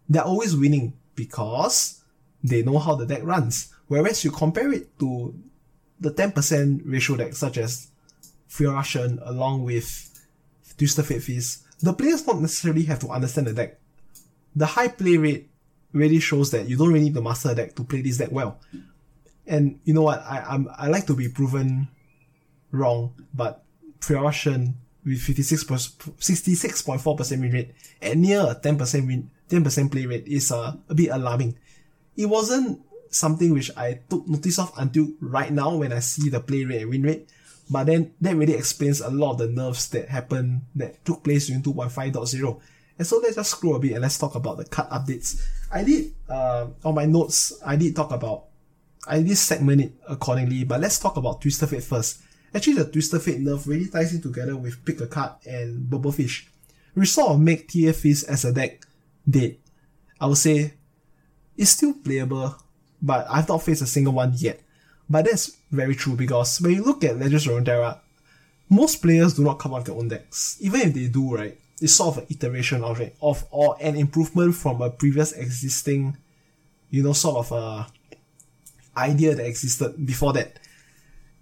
they're always winning because they know how the deck runs. Whereas you compare it to the 10% ratio deck, such as Fiora Shen along with Twisted Fate Fizz, the players don't necessarily have to understand the deck. The high play rate really shows that you don't really need to master a deck to play this deck well. And you know what? I I'm, I like to be proven wrong, but Fiora Shen with 56 66.4% win rate and near a 10% win 10% play rate is uh, a bit alarming. It wasn't something which I took notice of until right now when I see the play rate and win rate. But then that really explains a lot of the nerves that happened that took place during 2.5.0. And so let's just scroll a bit and let's talk about the cut updates. I did uh, on my notes, I did talk about I did segment it accordingly, but let's talk about Twisted Fate first. Actually, the Twisted Fate nerf really ties in together with Pick a Card and Bubblefish, We sort of make TF is as a deck dead. I would say it's still playable, but I've not faced a single one yet. But that's very true because when you look at Legends of Runeterra, most players do not come up with their own decks. Even if they do, right, it's sort of an iteration of it, of or an improvement from a previous existing, you know, sort of a idea that existed before that.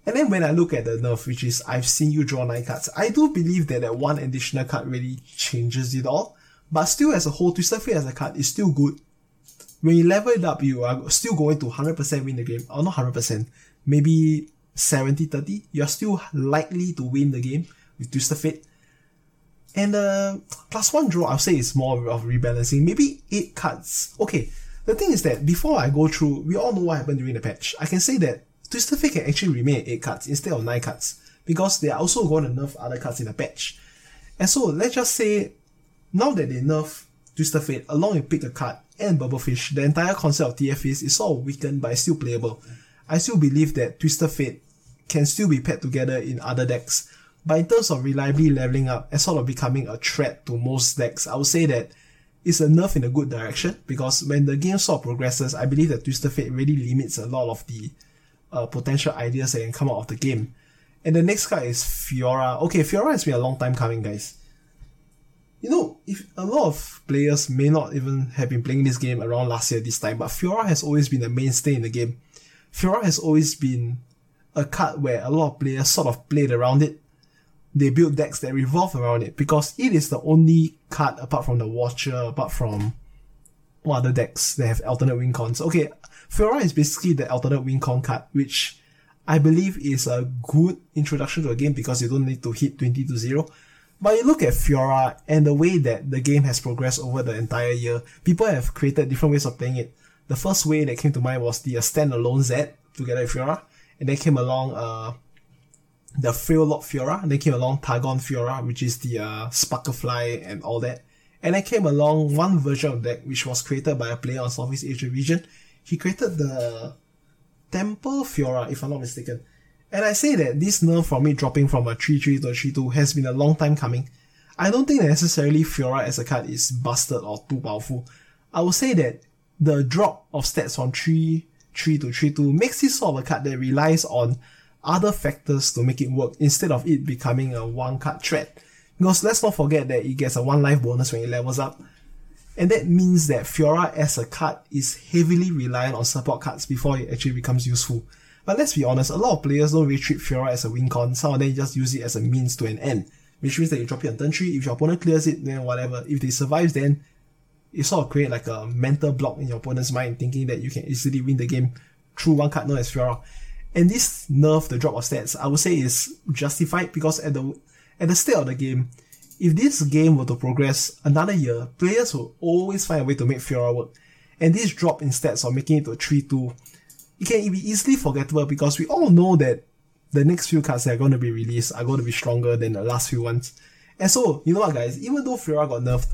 And then when I look at the nerf, which is I've seen you draw nine cards, I do believe that that one additional card really changes it all. But still, as a whole, Twisted Fate as a card is still good when you level it up, you are still going to 100% win the game. Or not 100%, maybe 70-30. You're still likely to win the game with Twisted Fate. And uh, plus one draw, I'll say is more of rebalancing. Maybe 8 cards. Okay, the thing is that before I go through, we all know what happened during the patch. I can say that Twisted Fate can actually remain 8 cards instead of 9 cards. Because they are also going to nerf other cards in the patch. And so let's just say, now that they nerf Twisted Fate along with Pick a Card, and Bubblefish, the entire concept of TFs is sort of weakened but still playable. I still believe that Twisted Fate can still be paired together in other decks, but in terms of reliably leveling up and sort of becoming a threat to most decks, I would say that it's a nerf in a good direction because when the game sort of progresses, I believe that Twisted Fate really limits a lot of the uh, potential ideas that can come out of the game. And the next card is Fiora. Okay, Fiora has been a long time coming, guys. You know, if a lot of players may not even have been playing this game around last year this time, but Fiora has always been a mainstay in the game. Fiora has always been a card where a lot of players sort of played around it. They build decks that revolve around it because it is the only card apart from the Watcher, apart from what other decks that have alternate win cons. Okay, Fiora is basically the alternate win con card, which I believe is a good introduction to a game because you don't need to hit 20 to 0. But you look at Fiora and the way that the game has progressed over the entire year, people have created different ways of playing it. The first way that came to mind was the uh, standalone Z together with Fiora, and then came along uh, the Freljord Fiora, and then came along Targon Fiora, which is the uh, Sparklefly and all that. And then came along one version of that which was created by a player on Southeast Asia region. He created the Temple Fiora, if I'm not mistaken. And I say that this nerf from it dropping from a 3-3 to a 3-2 has been a long time coming. I don't think necessarily Fiora as a card is busted or too powerful. I would say that the drop of stats from 3 3 to 3 2 makes this sort of a card that relies on other factors to make it work instead of it becoming a one card threat. Because let's not forget that it gets a one life bonus when it levels up. And that means that Fiora as a card is heavily reliant on support cards before it actually becomes useful. But let's be honest, a lot of players don't really treat Fiora as a win con, some of them just use it as a means to an end. Which means that you drop it on turn 3, if your opponent clears it, then whatever. If they survive, then it sort of create like a mental block in your opponent's mind, thinking that you can easily win the game through one card known as Fiora. And this nerf, the drop of stats, I would say is justified because at the at the start of the game, if this game were to progress another year, players will always find a way to make Fiora work. And this drop in stats of making it to 3-2, it can be easily forgettable because we all know that the next few cards that are going to be released are going to be stronger than the last few ones. And so, you know what guys, even though Fiora got nerfed,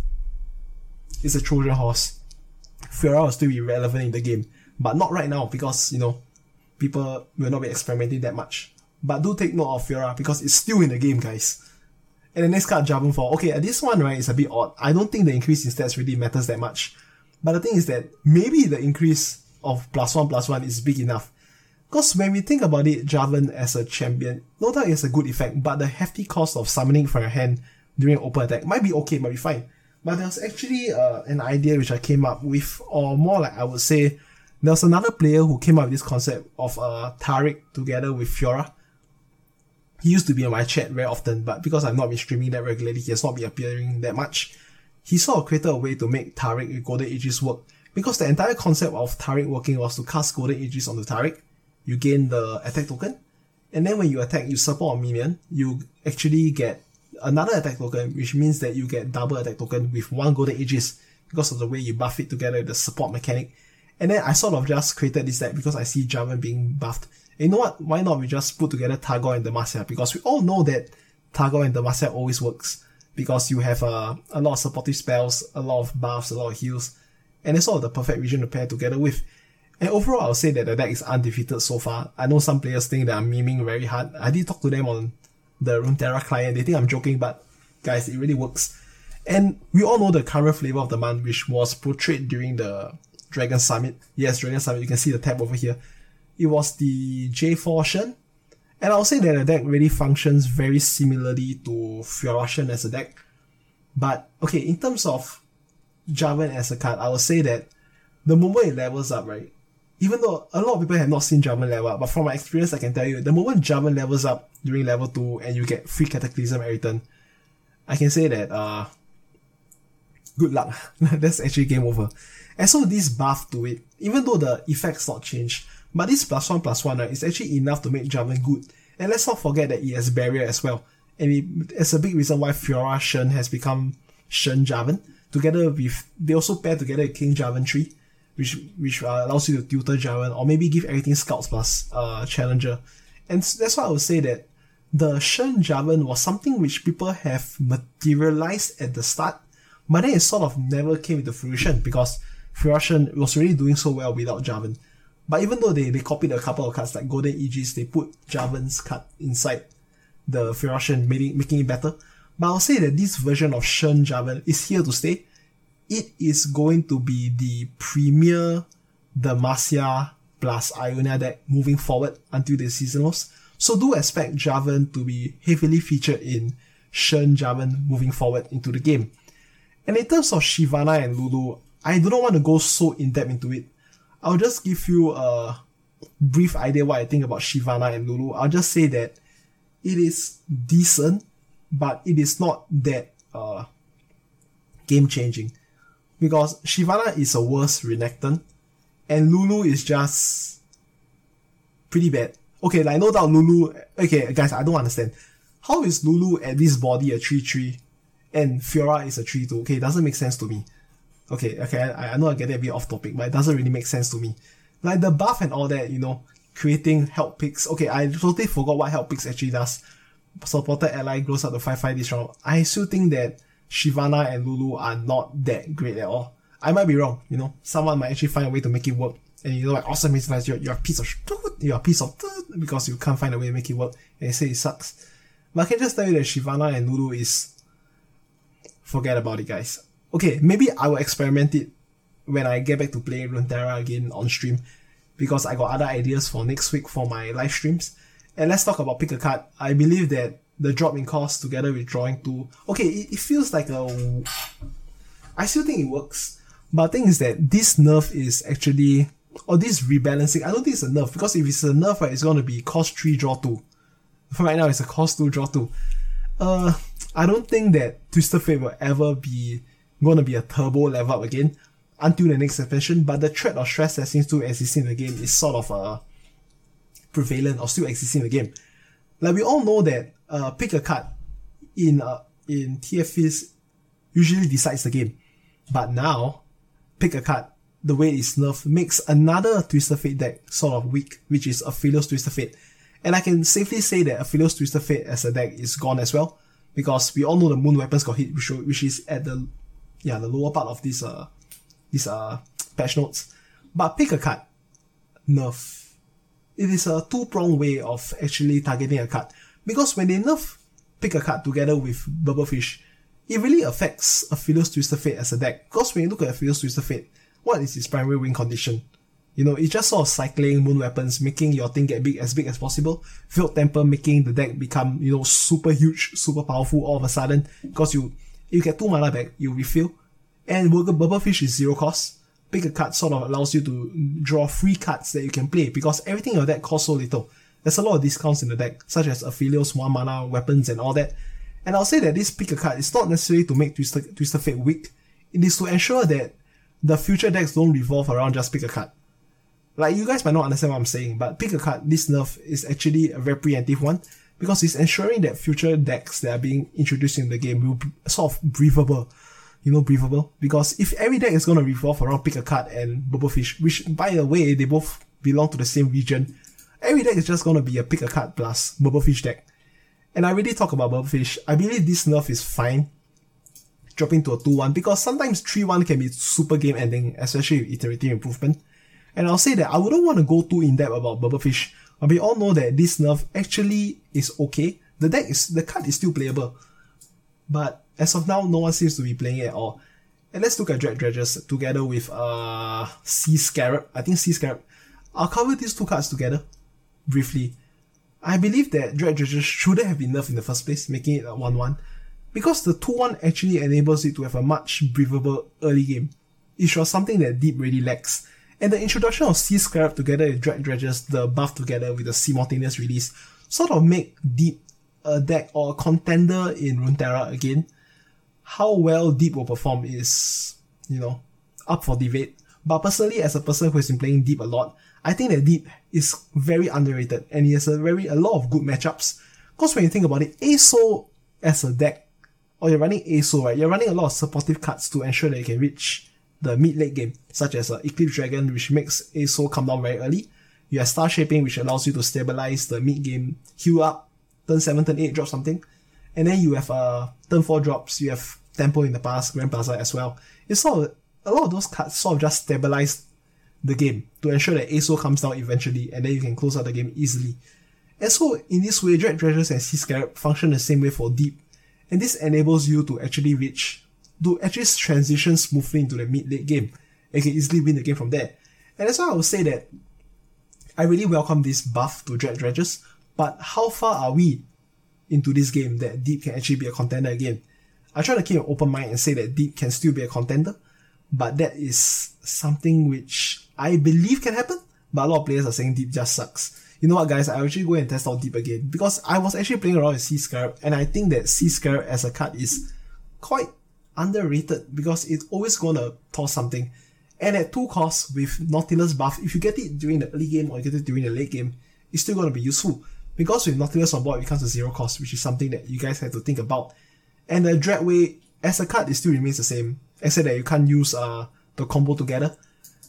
it's a Trojan horse. Fiora will still be relevant in the game, but not right now because, you know, people will not be experimenting that much. But do take note of Fiora because it's still in the game, guys. And the next card, Jarvan Fall. Okay, this one, right, is a bit odd. I don't think the increase in stats really matters that much. But the thing is that maybe the increase of plus one plus one is big enough. Because when we think about it, Jarvan as a champion, no doubt it has a good effect, but the hefty cost of summoning from your hand during open attack might be okay, might be fine. But there's actually uh, an idea which I came up with, or more like I would say, there was another player who came up with this concept of uh, Taric together with Fiora. He used to be in my chat very often, but because I've not been streaming that regularly, he has not been appearing that much. He sort of created a way to make Taric with Golden Aegis work, because the entire concept of Taric working was to cast Golden Aegis onto Taric, you gain the attack token, and then when you attack, you support a minion, you actually get another attack token, which means that you get double attack token with one golden aegis because of the way you buff it together with the support mechanic. And then I sort of just created this deck because I see Jarvan being buffed. And you know what? Why not we just put together Targon and Demacia? Because we all know that Targon and Demacia always works. Because you have uh, a lot of supportive spells, a lot of buffs, a lot of heals. And it's sort of the perfect region to pair together with. And overall, I'll say that the deck is undefeated so far. I know some players think that I'm memeing very hard. I did talk to them on the Runeterra client. They think I'm joking, but guys, it really works. And we all know the current flavor of the month, which was portrayed during the Dragon Summit. Yes, Dragon Summit, you can see the tab over here. It was the J4 Shen. And I'll say that the deck really functions very similarly to Fiora Shen as a deck. But, okay, in terms of Jarvan as a card, I will say that the moment it levels up, right, even though a lot of people have not seen Jarvan level up, but from my experience, I can tell you, the moment Jarvan levels up during level 2 and you get free Cataclysm every turn, I can say that, uh, good luck. <laughs> That's actually game over. And so this buff to it, even though the effects not changed, but this plus one plus one is actually enough to make Jarvan good. And let's not forget that it has barrier as well. And it, it's a big reason why Fiora Shen has become Shen Jarvan. Together with, they also pair together a King Jarvan tree which which uh, allows you to tutor Jarvan or maybe give everything Scouts plus uh, Challenger. And that's why I would say that the Shen Jarvan was something which people have materialized at the start, but then it sort of never came into fruition because Fiora was already doing so well without Jarvan. But even though they, they copied a couple of cards like Golden Aegis, they put Jarvan's card inside the Fiora making, making it better. But I'll say that this version of Shen Jarvan is here to stay it is going to be the premier Demacia plus Ionia deck moving forward until the seasonals. So do expect Jarvan to be heavily featured in Shen Jarvan moving forward into the game. And in terms of Shyvana and Lulu, I do not want to go so in depth into it. I'll just give you a brief idea what I think about Shyvana and Lulu. I'll just say that it is decent, but it is not that uh, game changing. Because Shyvana is a worse Renekton, and Lulu is just pretty bad. Okay, like no doubt Lulu. Okay, guys, I don't understand. How is Lulu at this body a 3 3 and Fiora is a 3 2? Okay, it doesn't make sense to me. Okay, okay, I, I know I get a bit off topic, but it doesn't really make sense to me. Like the buff and all that, you know, creating Help Pix. Okay, I totally forgot what Help Pix actually does. Supported ally grows up to 5 5 this round. I still think that Shyvana and Lulu are not that great at all. I might be wrong, you know. Someone might actually find a way to make it work. And you know, like awesome is like you're, you're a piece of you're a piece of because you can't find a way to make it work and you say it sucks. But I can just tell you that Shyvana and Lulu is forget about it guys. Okay, maybe I will experiment it when I get back to play Runeterra again on stream because I got other ideas for next week for my live streams. And let's talk about pick a card. I believe that the drop in cost together with drawing two, okay, it, it feels like a. I still think it works, but the thing is that this nerf is actually or this rebalancing. I don't think it's a nerf because if it's a nerf, right, it's gonna be cost three draw two. Right now, it's a cost two draw two. Uh, I don't think that Twisted Fate will ever be going to be a turbo level up again until the next expansion, but the threat of stress that seems to exist in the game is sort of uh, prevalent or still existing in the game. Like we all know that uh, pick a card in uh, in TFS usually decides the game, but now pick a card the way it's nerfed makes another Twisted Fate deck sort of weak, which is a Aphelios Twisted Fate. And I can safely say that a Aphelios Twisted Fate as a deck is gone as well, because we all know the Moon Weapons got hit, which is at the yeah, the lower part of this uh this uh patch notes. But pick a card. Nerf. It is a two-pronged way of actually targeting a card. Because when they nerf pick a card together with Bubblefish, it really affects a Aphelios Twisted Fate as a deck. Because when you look at a Aphelios Twisted Fate, what is its primary win condition? You know, it's just sort of cycling moon weapons, making your thing get big as big as possible. Veiled Temple making the deck become, you know, super huge, super powerful all of a sudden. Because you you get two mana back, you refill. And Bubblefish is zero cost. Pick a card sort of allows you to draw free cards that you can play because everything in your deck costs so little. There's a lot of discounts in the deck, such as Aphelios, one mana, weapons, and all that. And I'll say that this pick a card is not necessarily to make Twisted, Twisted Fate weak. It is to ensure that the future decks don't revolve around just pick a card. Like you guys might not understand what I'm saying, but pick a card, this nerf is actually a very preemptive one because it's ensuring that future decks that are being introduced in the game will be sort of breathable. You know, breathable. Because if every deck is gonna revolve around pick a card and Bubblefish, which by the way, they both belong to the same region, every deck is just gonna be a pick a card plus Bubblefish deck. And I really talk about Bubblefish. I believe this nerf is fine dropping to a 2-1 because sometimes 3-1 can be super game ending, especially with iterative improvement. And I'll say that I wouldn't want to go too in depth about Bubblefish, but we all know that this nerf actually is okay. The deck is, the card is still playable. But as of now, no one seems to be playing it at all. And let's look at Dreg Dredgers together with uh Sea Scarab. I think Sea Scarab. I'll cover these two cards together briefly. I believe that Dreg Dredgers shouldn't have been nerfed in the first place, making it a 1-1 because the 2-1 actually enables it to have a much breathable early game. It was something that Deep really lacks. And the introduction of Sea Scarab together with Dreg Dredgers, the buff together with the simultaneous release, sort of make Deep a deck or a contender in Runeterra again. How well Deep will perform is, you know, up for debate. But personally, as a person who has been playing Deep a lot, I think that Deep is very underrated and he has a very a lot of good matchups. Because when you think about it, ASO as a deck or you're running ASO, right, you're running a lot of supportive cards to ensure that you can reach the mid-late game, such as uh, Eclipse Dragon, which makes ASO come down very early. You have Star Shaping, which allows you to stabilize the mid-game, heal up, turn 7, turn 8, drop something. And then you have uh, turn 4 drops, you have Tempo in the past, Grand Plaza as well. It's sort of, a lot of those cards sort of just stabilize the game to ensure that ASO comes down eventually, and then you can close out the game easily. And so, in this way, Dreg Dredgers and Sea Scarab function the same way for Deep and this enables you to actually reach to actually transition smoothly into the mid late game and can easily win the game from there. And that's why I would say that I really welcome this buff to Dreg Dredgers, but how far are we into this game that Deep can actually be a contender again? I try to keep an open mind and say that Deep can still be a contender, but that is something which I believe can happen, but a lot of players are saying Deep just sucks. You know what guys, I actually go and test out Deep again, because I was actually playing around with Sea Scarab, and I think that Sea Scarab as a card is quite underrated, because it's always gonna toss something. And at 2 costs with Nautilus buff, if you get it during the early game or you get it during the late game, it's still gonna be useful. Because with Nautilus on board, it becomes a zero cost, which is something that you guys have to think about. And the Dreadway as a card, it still remains the same, except that you can't use uh the combo together.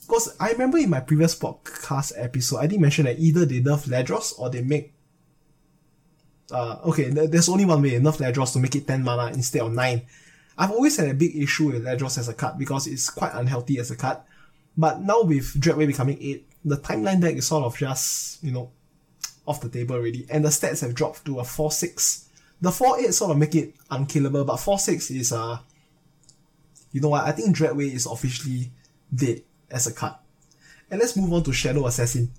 Because I remember in my previous podcast episode, I did mention that either they nerf Ledros or they make uh okay, there's only one way, nerf Ledros to make it 10 mana instead of 9. I've always had a big issue with Ledros as a card because it's quite unhealthy as a card. But now with Dreadway becoming 8, the timeline deck is sort of just, you know, off the table already. And the stats have dropped to a 4-6 the 4-8 sort of make it unkillable, but 4-6 is, uh, you know what, I think Dreadway is officially dead as a card. And let's move on to Shadow Assassin.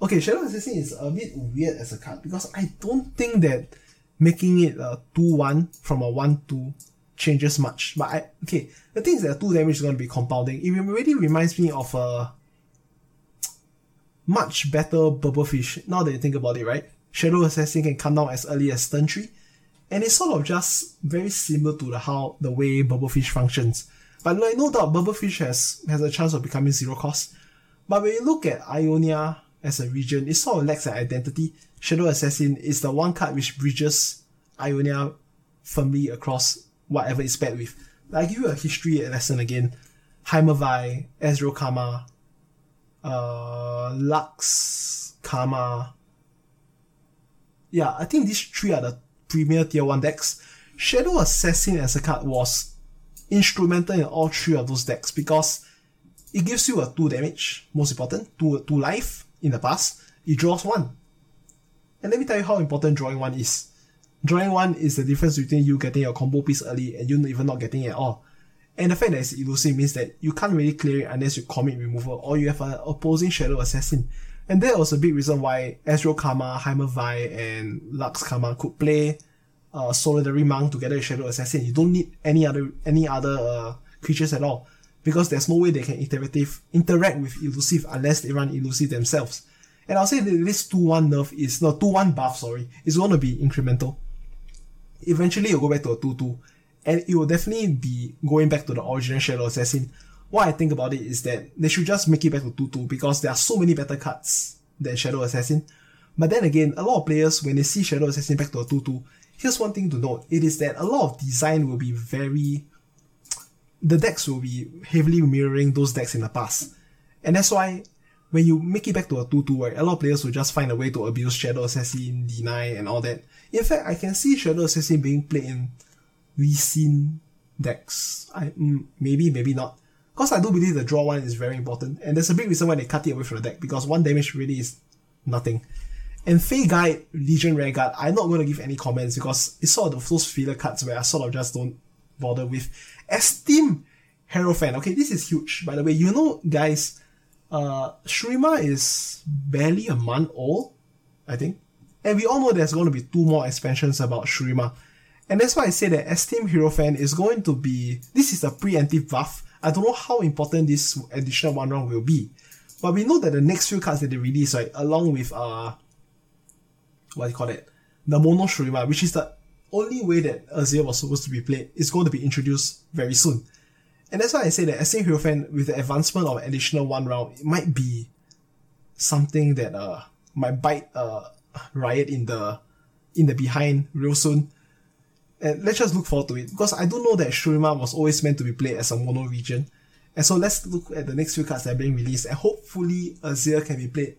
Okay, Shadow Assassin is a bit weird as a card because I don't think that making it a 2-1 from a 1-2 changes much. But I, okay, the thing is that 2 damage is going to be compounding. It really reminds me of a much better Bubblefish, now that you think about it, right? Shadow Assassin can come down as early as turn 3, and it's sort of just very similar to the how the way Bubblefish functions. But like no doubt Bubblefish has has a chance of becoming zero cost. But when you look at Ionia as a region, it sort of lacks an identity. Shadow Assassin is the one card which bridges Ionia firmly across whatever it's paired with. I give you a history lesson again. Heimer Vi, Ezreal Karma, uh, Lux Karma. Yeah, I think these three are the premier tier 1 decks, Shadow Assassin as a card was instrumental in all three of those decks because it gives you a 2 damage, most important, 2, two life in the past, it draws 1. And let me tell you how important drawing 1 is. Drawing 1 is the difference between you getting your combo piece early and you even not getting it at all. And the fact that it's elusive means that you can't really clear it unless you commit removal or you have an opposing Shadow Assassin. And that was a big reason why Ezreal Karma, Heimer Vi, and Lux Karma could play uh, Solitary Monk together with Shadow Assassin. You don't need any other any other uh, creatures at all because there's no way they can interact with Elusive unless they run Elusive themselves. And I'll say that this 2-1 nerf is, no, 2-1 buff, sorry, is going to be incremental. Eventually you'll go back to a 2-2, and it will definitely be going back to the original Shadow Assassin what I think about it is that they should just make it back to 2-2 because there are so many better cards than Shadow Assassin. But then again, a lot of players, when they see Shadow Assassin back to a 2-2, here's one thing to note. It is that a lot of design will be very... The decks will be heavily mirroring those decks in the past. And that's why when you make it back to a 2-2, right, a lot of players will just find a way to abuse Shadow Assassin, deny, and all that. In fact, I can see Shadow Assassin being played in Lee Sin decks. I, mm, maybe, maybe not. Because I do believe the draw one is very important, and there's a big reason why they cut it away from the deck, because one damage really is nothing. And Fae Guide, Legion Rearguard, I'm not going to give any comments because it's sort of those filler cards where I sort of just don't bother with. Esteem Hierophant, okay, this is huge. By the way, you know, guys, uh, Shurima is barely a month old, I think. And we all know there's going to be two more expansions about Shurima. And that's why I say that Esteem Fan is going to be, this is a preemptive buff I don't know how important this additional one round will be. But we know that the next few cards that they release, right, along with uh what do you call it? The Mono Shurima, which is the only way that Azir was supposed to be played, is going to be introduced very soon. And that's why I say that Esteem Hierophant, with the advancement of additional one round, it might be something that uh might bite uh Riot in the in the behind real soon. And let's just look forward to it because I do know that Shurima was always meant to be played as a mono region. And so let's look at the next few cards that are being released and hopefully Azir can be played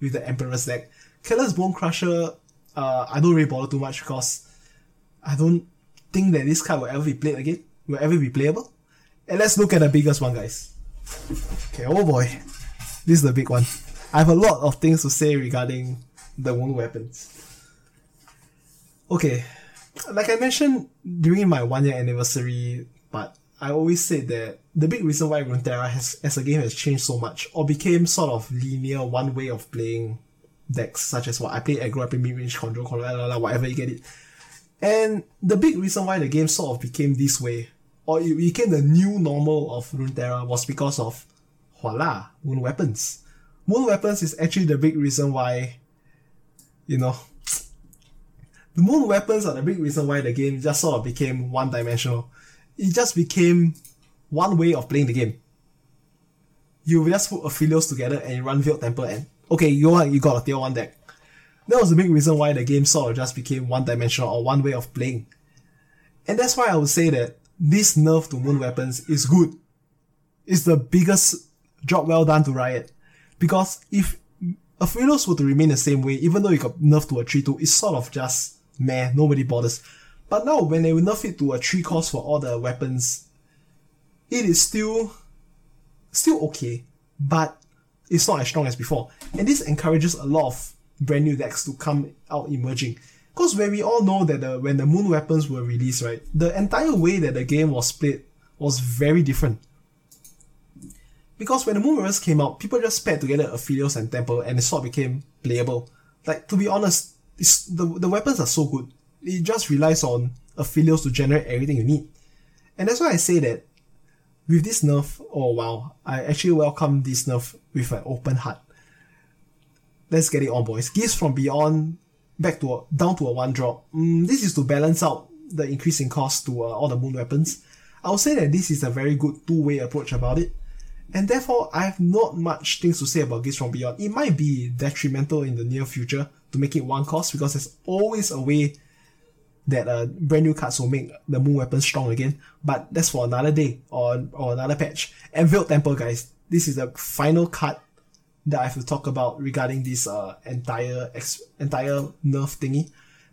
with the Emperor's deck. Callous Bone Crusher, uh, I don't really bother too much because I don't think that this card will ever be played again, will ever be playable. And let's look at the biggest one, guys. Okay, oh boy. This is the big one. I have a lot of things to say regarding the moon weapons. Okay, like I mentioned during my one year anniversary, but I always said that the big reason why Runeterra has as a game has changed so much or became sort of linear one way of playing decks such as what I play aggro, I play mid range, control, control, whatever you get it. And the big reason why the game sort of became this way, or it became the new normal of Runeterra, was because of voila, moon weapons. Moon weapons is actually the big reason why, you know, <tsk> the moon weapons are the big reason why the game just sort of became one dimensional. It just became one way of playing the game. You just put Aphelios together and you run Veiled Temple and okay, you are, you got a tier 1 deck. That was the big reason why the game sort of just became one dimensional or one way of playing. And that's why I would say that this nerf to moon weapons is good. It's the biggest job well done to Riot. Because if Aphelios were to remain the same way, even though you got nerfed to a 3-2, it's sort of just meh, nobody bothers. But now when they nerf it to a 3 cost for all the weapons, it is still still okay, but it's not as strong as before. And this encourages a lot of brand new decks to come out emerging. Because when we all know that the, when the moon weapons were released, right, the entire way that the game was played was very different. Because when the moon weapons came out, people just paired together Aphelios and Temple and it sort of became playable. Like, to be honest, the, the weapons are so good. It just relies on Aphelios to generate everything you need. And that's why I say that with this nerf, oh wow, I actually welcome this nerf with an open heart. Let's get it on, boys. Gifts from Beyond back to a, down to a one drop. Mm, this is to balance out the increase in cost to uh, all the moon weapons. I would say that this is a very good two-way approach about it. And therefore, I have not much things to say about Gifts from Beyond. It might be detrimental in the near future to make it one cost because there's always a way that uh, brand new cards will make the moon weapons strong again. But that's for another day or, or another patch. And Veiled Temple, guys, this is the final card that I have to talk about regarding this uh, entire ex- entire nerf thingy.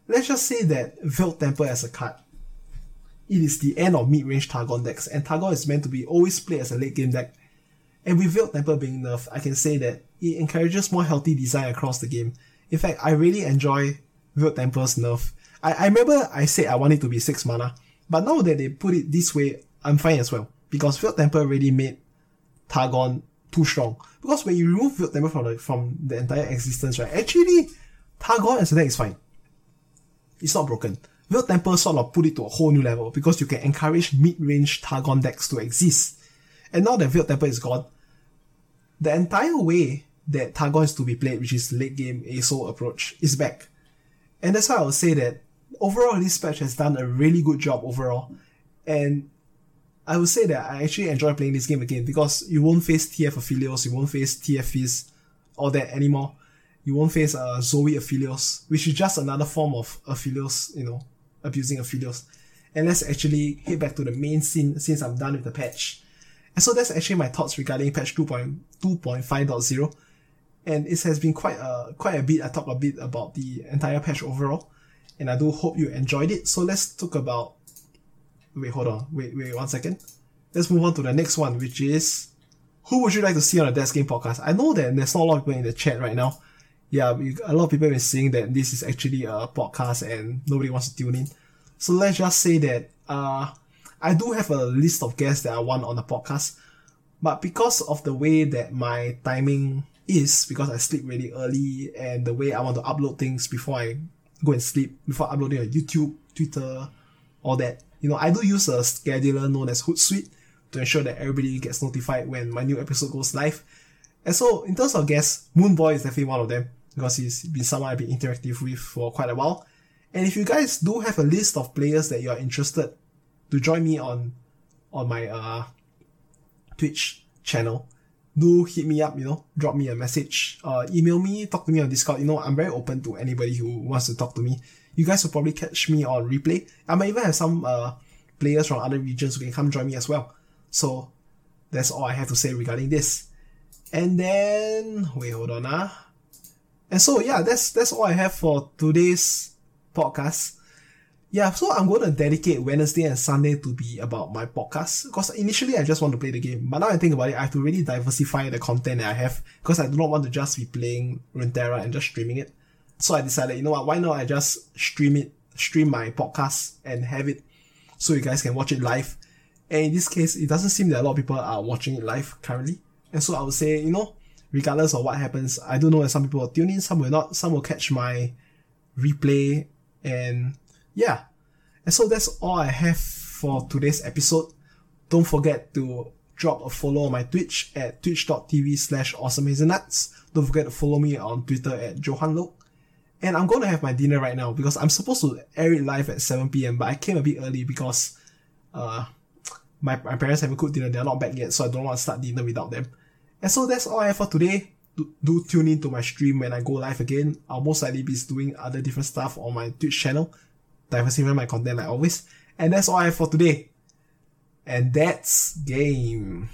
Let's just say that Veiled Temple as a card. It is the end of mid-range Targon decks, and Targon is meant to be always played as a late game deck. And with Veiled Temple being nerfed, I can say that it encourages more healthy design across the game. In fact, I really enjoy Veiled Temple's nerf. I, I remember I said I want it to be 6 mana, but now that they put it this way, I'm fine as well. Because Veiled Temple really made Targon too strong. Because when you remove Veiled Temple from the, from the entire existence, right, actually, Targon as a deck is fine. It's not broken. Veiled Temple sort of put it to a whole new level because you can encourage mid-range Targon decks to exist. And now that Veiled Temple is gone, the entire way that Targon is to be played, which is late game ASO approach, is back. And that's why I would say that overall this patch has done a really good job overall. And I would say that I actually enjoy playing this game again because you won't face TF Aphelios, you won't face TF Fizz, all that anymore. You won't face uh, Zoe Aphelios, which is just another form of Aphelios, you know, abusing Aphelios. And let's actually head back to the main scene since I'm done with the patch. And so that's actually my thoughts regarding patch 2.2.5.0. And it has been quite a, quite a bit. I talked a bit about the entire patch overall. And I do hope you enjoyed it. So let's talk about Wait, hold on. Wait, wait, one second. Let's move on to the next one, which is who would you like to see on a Desk Game podcast? I know that there's not a lot of people in the chat right now. Yeah, a lot of people have been saying that this is actually a podcast and nobody wants to tune in. So let's just say that uh, I do have a list of guests that I want on the podcast, but because of the way that my timing is, because I sleep really early and the way I want to upload things before I go and sleep, before uploading on YouTube, Twitter, all that, you know, I do use a scheduler known as Hootsuite to ensure that everybody gets notified when my new episode goes live. And so, in terms of guests, Moonboy is definitely one of them because he's been someone I've been interactive with for quite a while. And if you guys do have a list of players that you are interested to join me on on my uh Twitch channel, do hit me up, you know, drop me a message, uh, email me, talk to me on Discord. You know, I'm very open to anybody who wants to talk to me you guys will probably catch me on replay. I might even have some uh, players from other regions who can come join me as well. So that's all I have to say regarding this. And then wait, hold on ah. And so yeah, that's that's all I have for today's podcast. Yeah, so I'm going to dedicate Wednesday and Sunday to be about my podcast because initially I just want to play the game, but now I think about it, I have to really diversify the content that I have because I do not want to just be playing Runeterra and just streaming it. So I decided, you know what, why not I just stream it, stream my podcast and have it so you guys can watch it live. And in this case, it doesn't seem that a lot of people are watching it live currently. And so I would say, you know, regardless of what happens, I do know that some people will tune in, some will not, some will catch my replay, and yeah. And so that's all I have for today's episode. Don't forget to drop a follow on my Twitch at twitch.tv slash awesomehazelnuts. Don't forget to follow me on Twitter at johanlok. And I'm going to have my dinner right now because I'm supposed to air it live at 7 p.m. But I came a bit early because uh, my, my parents haven't cooked dinner. They're not back yet, so I don't want to start dinner without them. And so that's all I have for today. Do, do tune in to my stream when I go live again. I'll most likely be doing other different stuff on my Twitch channel. Diversify my content like always. And that's all I have for today. And that's game.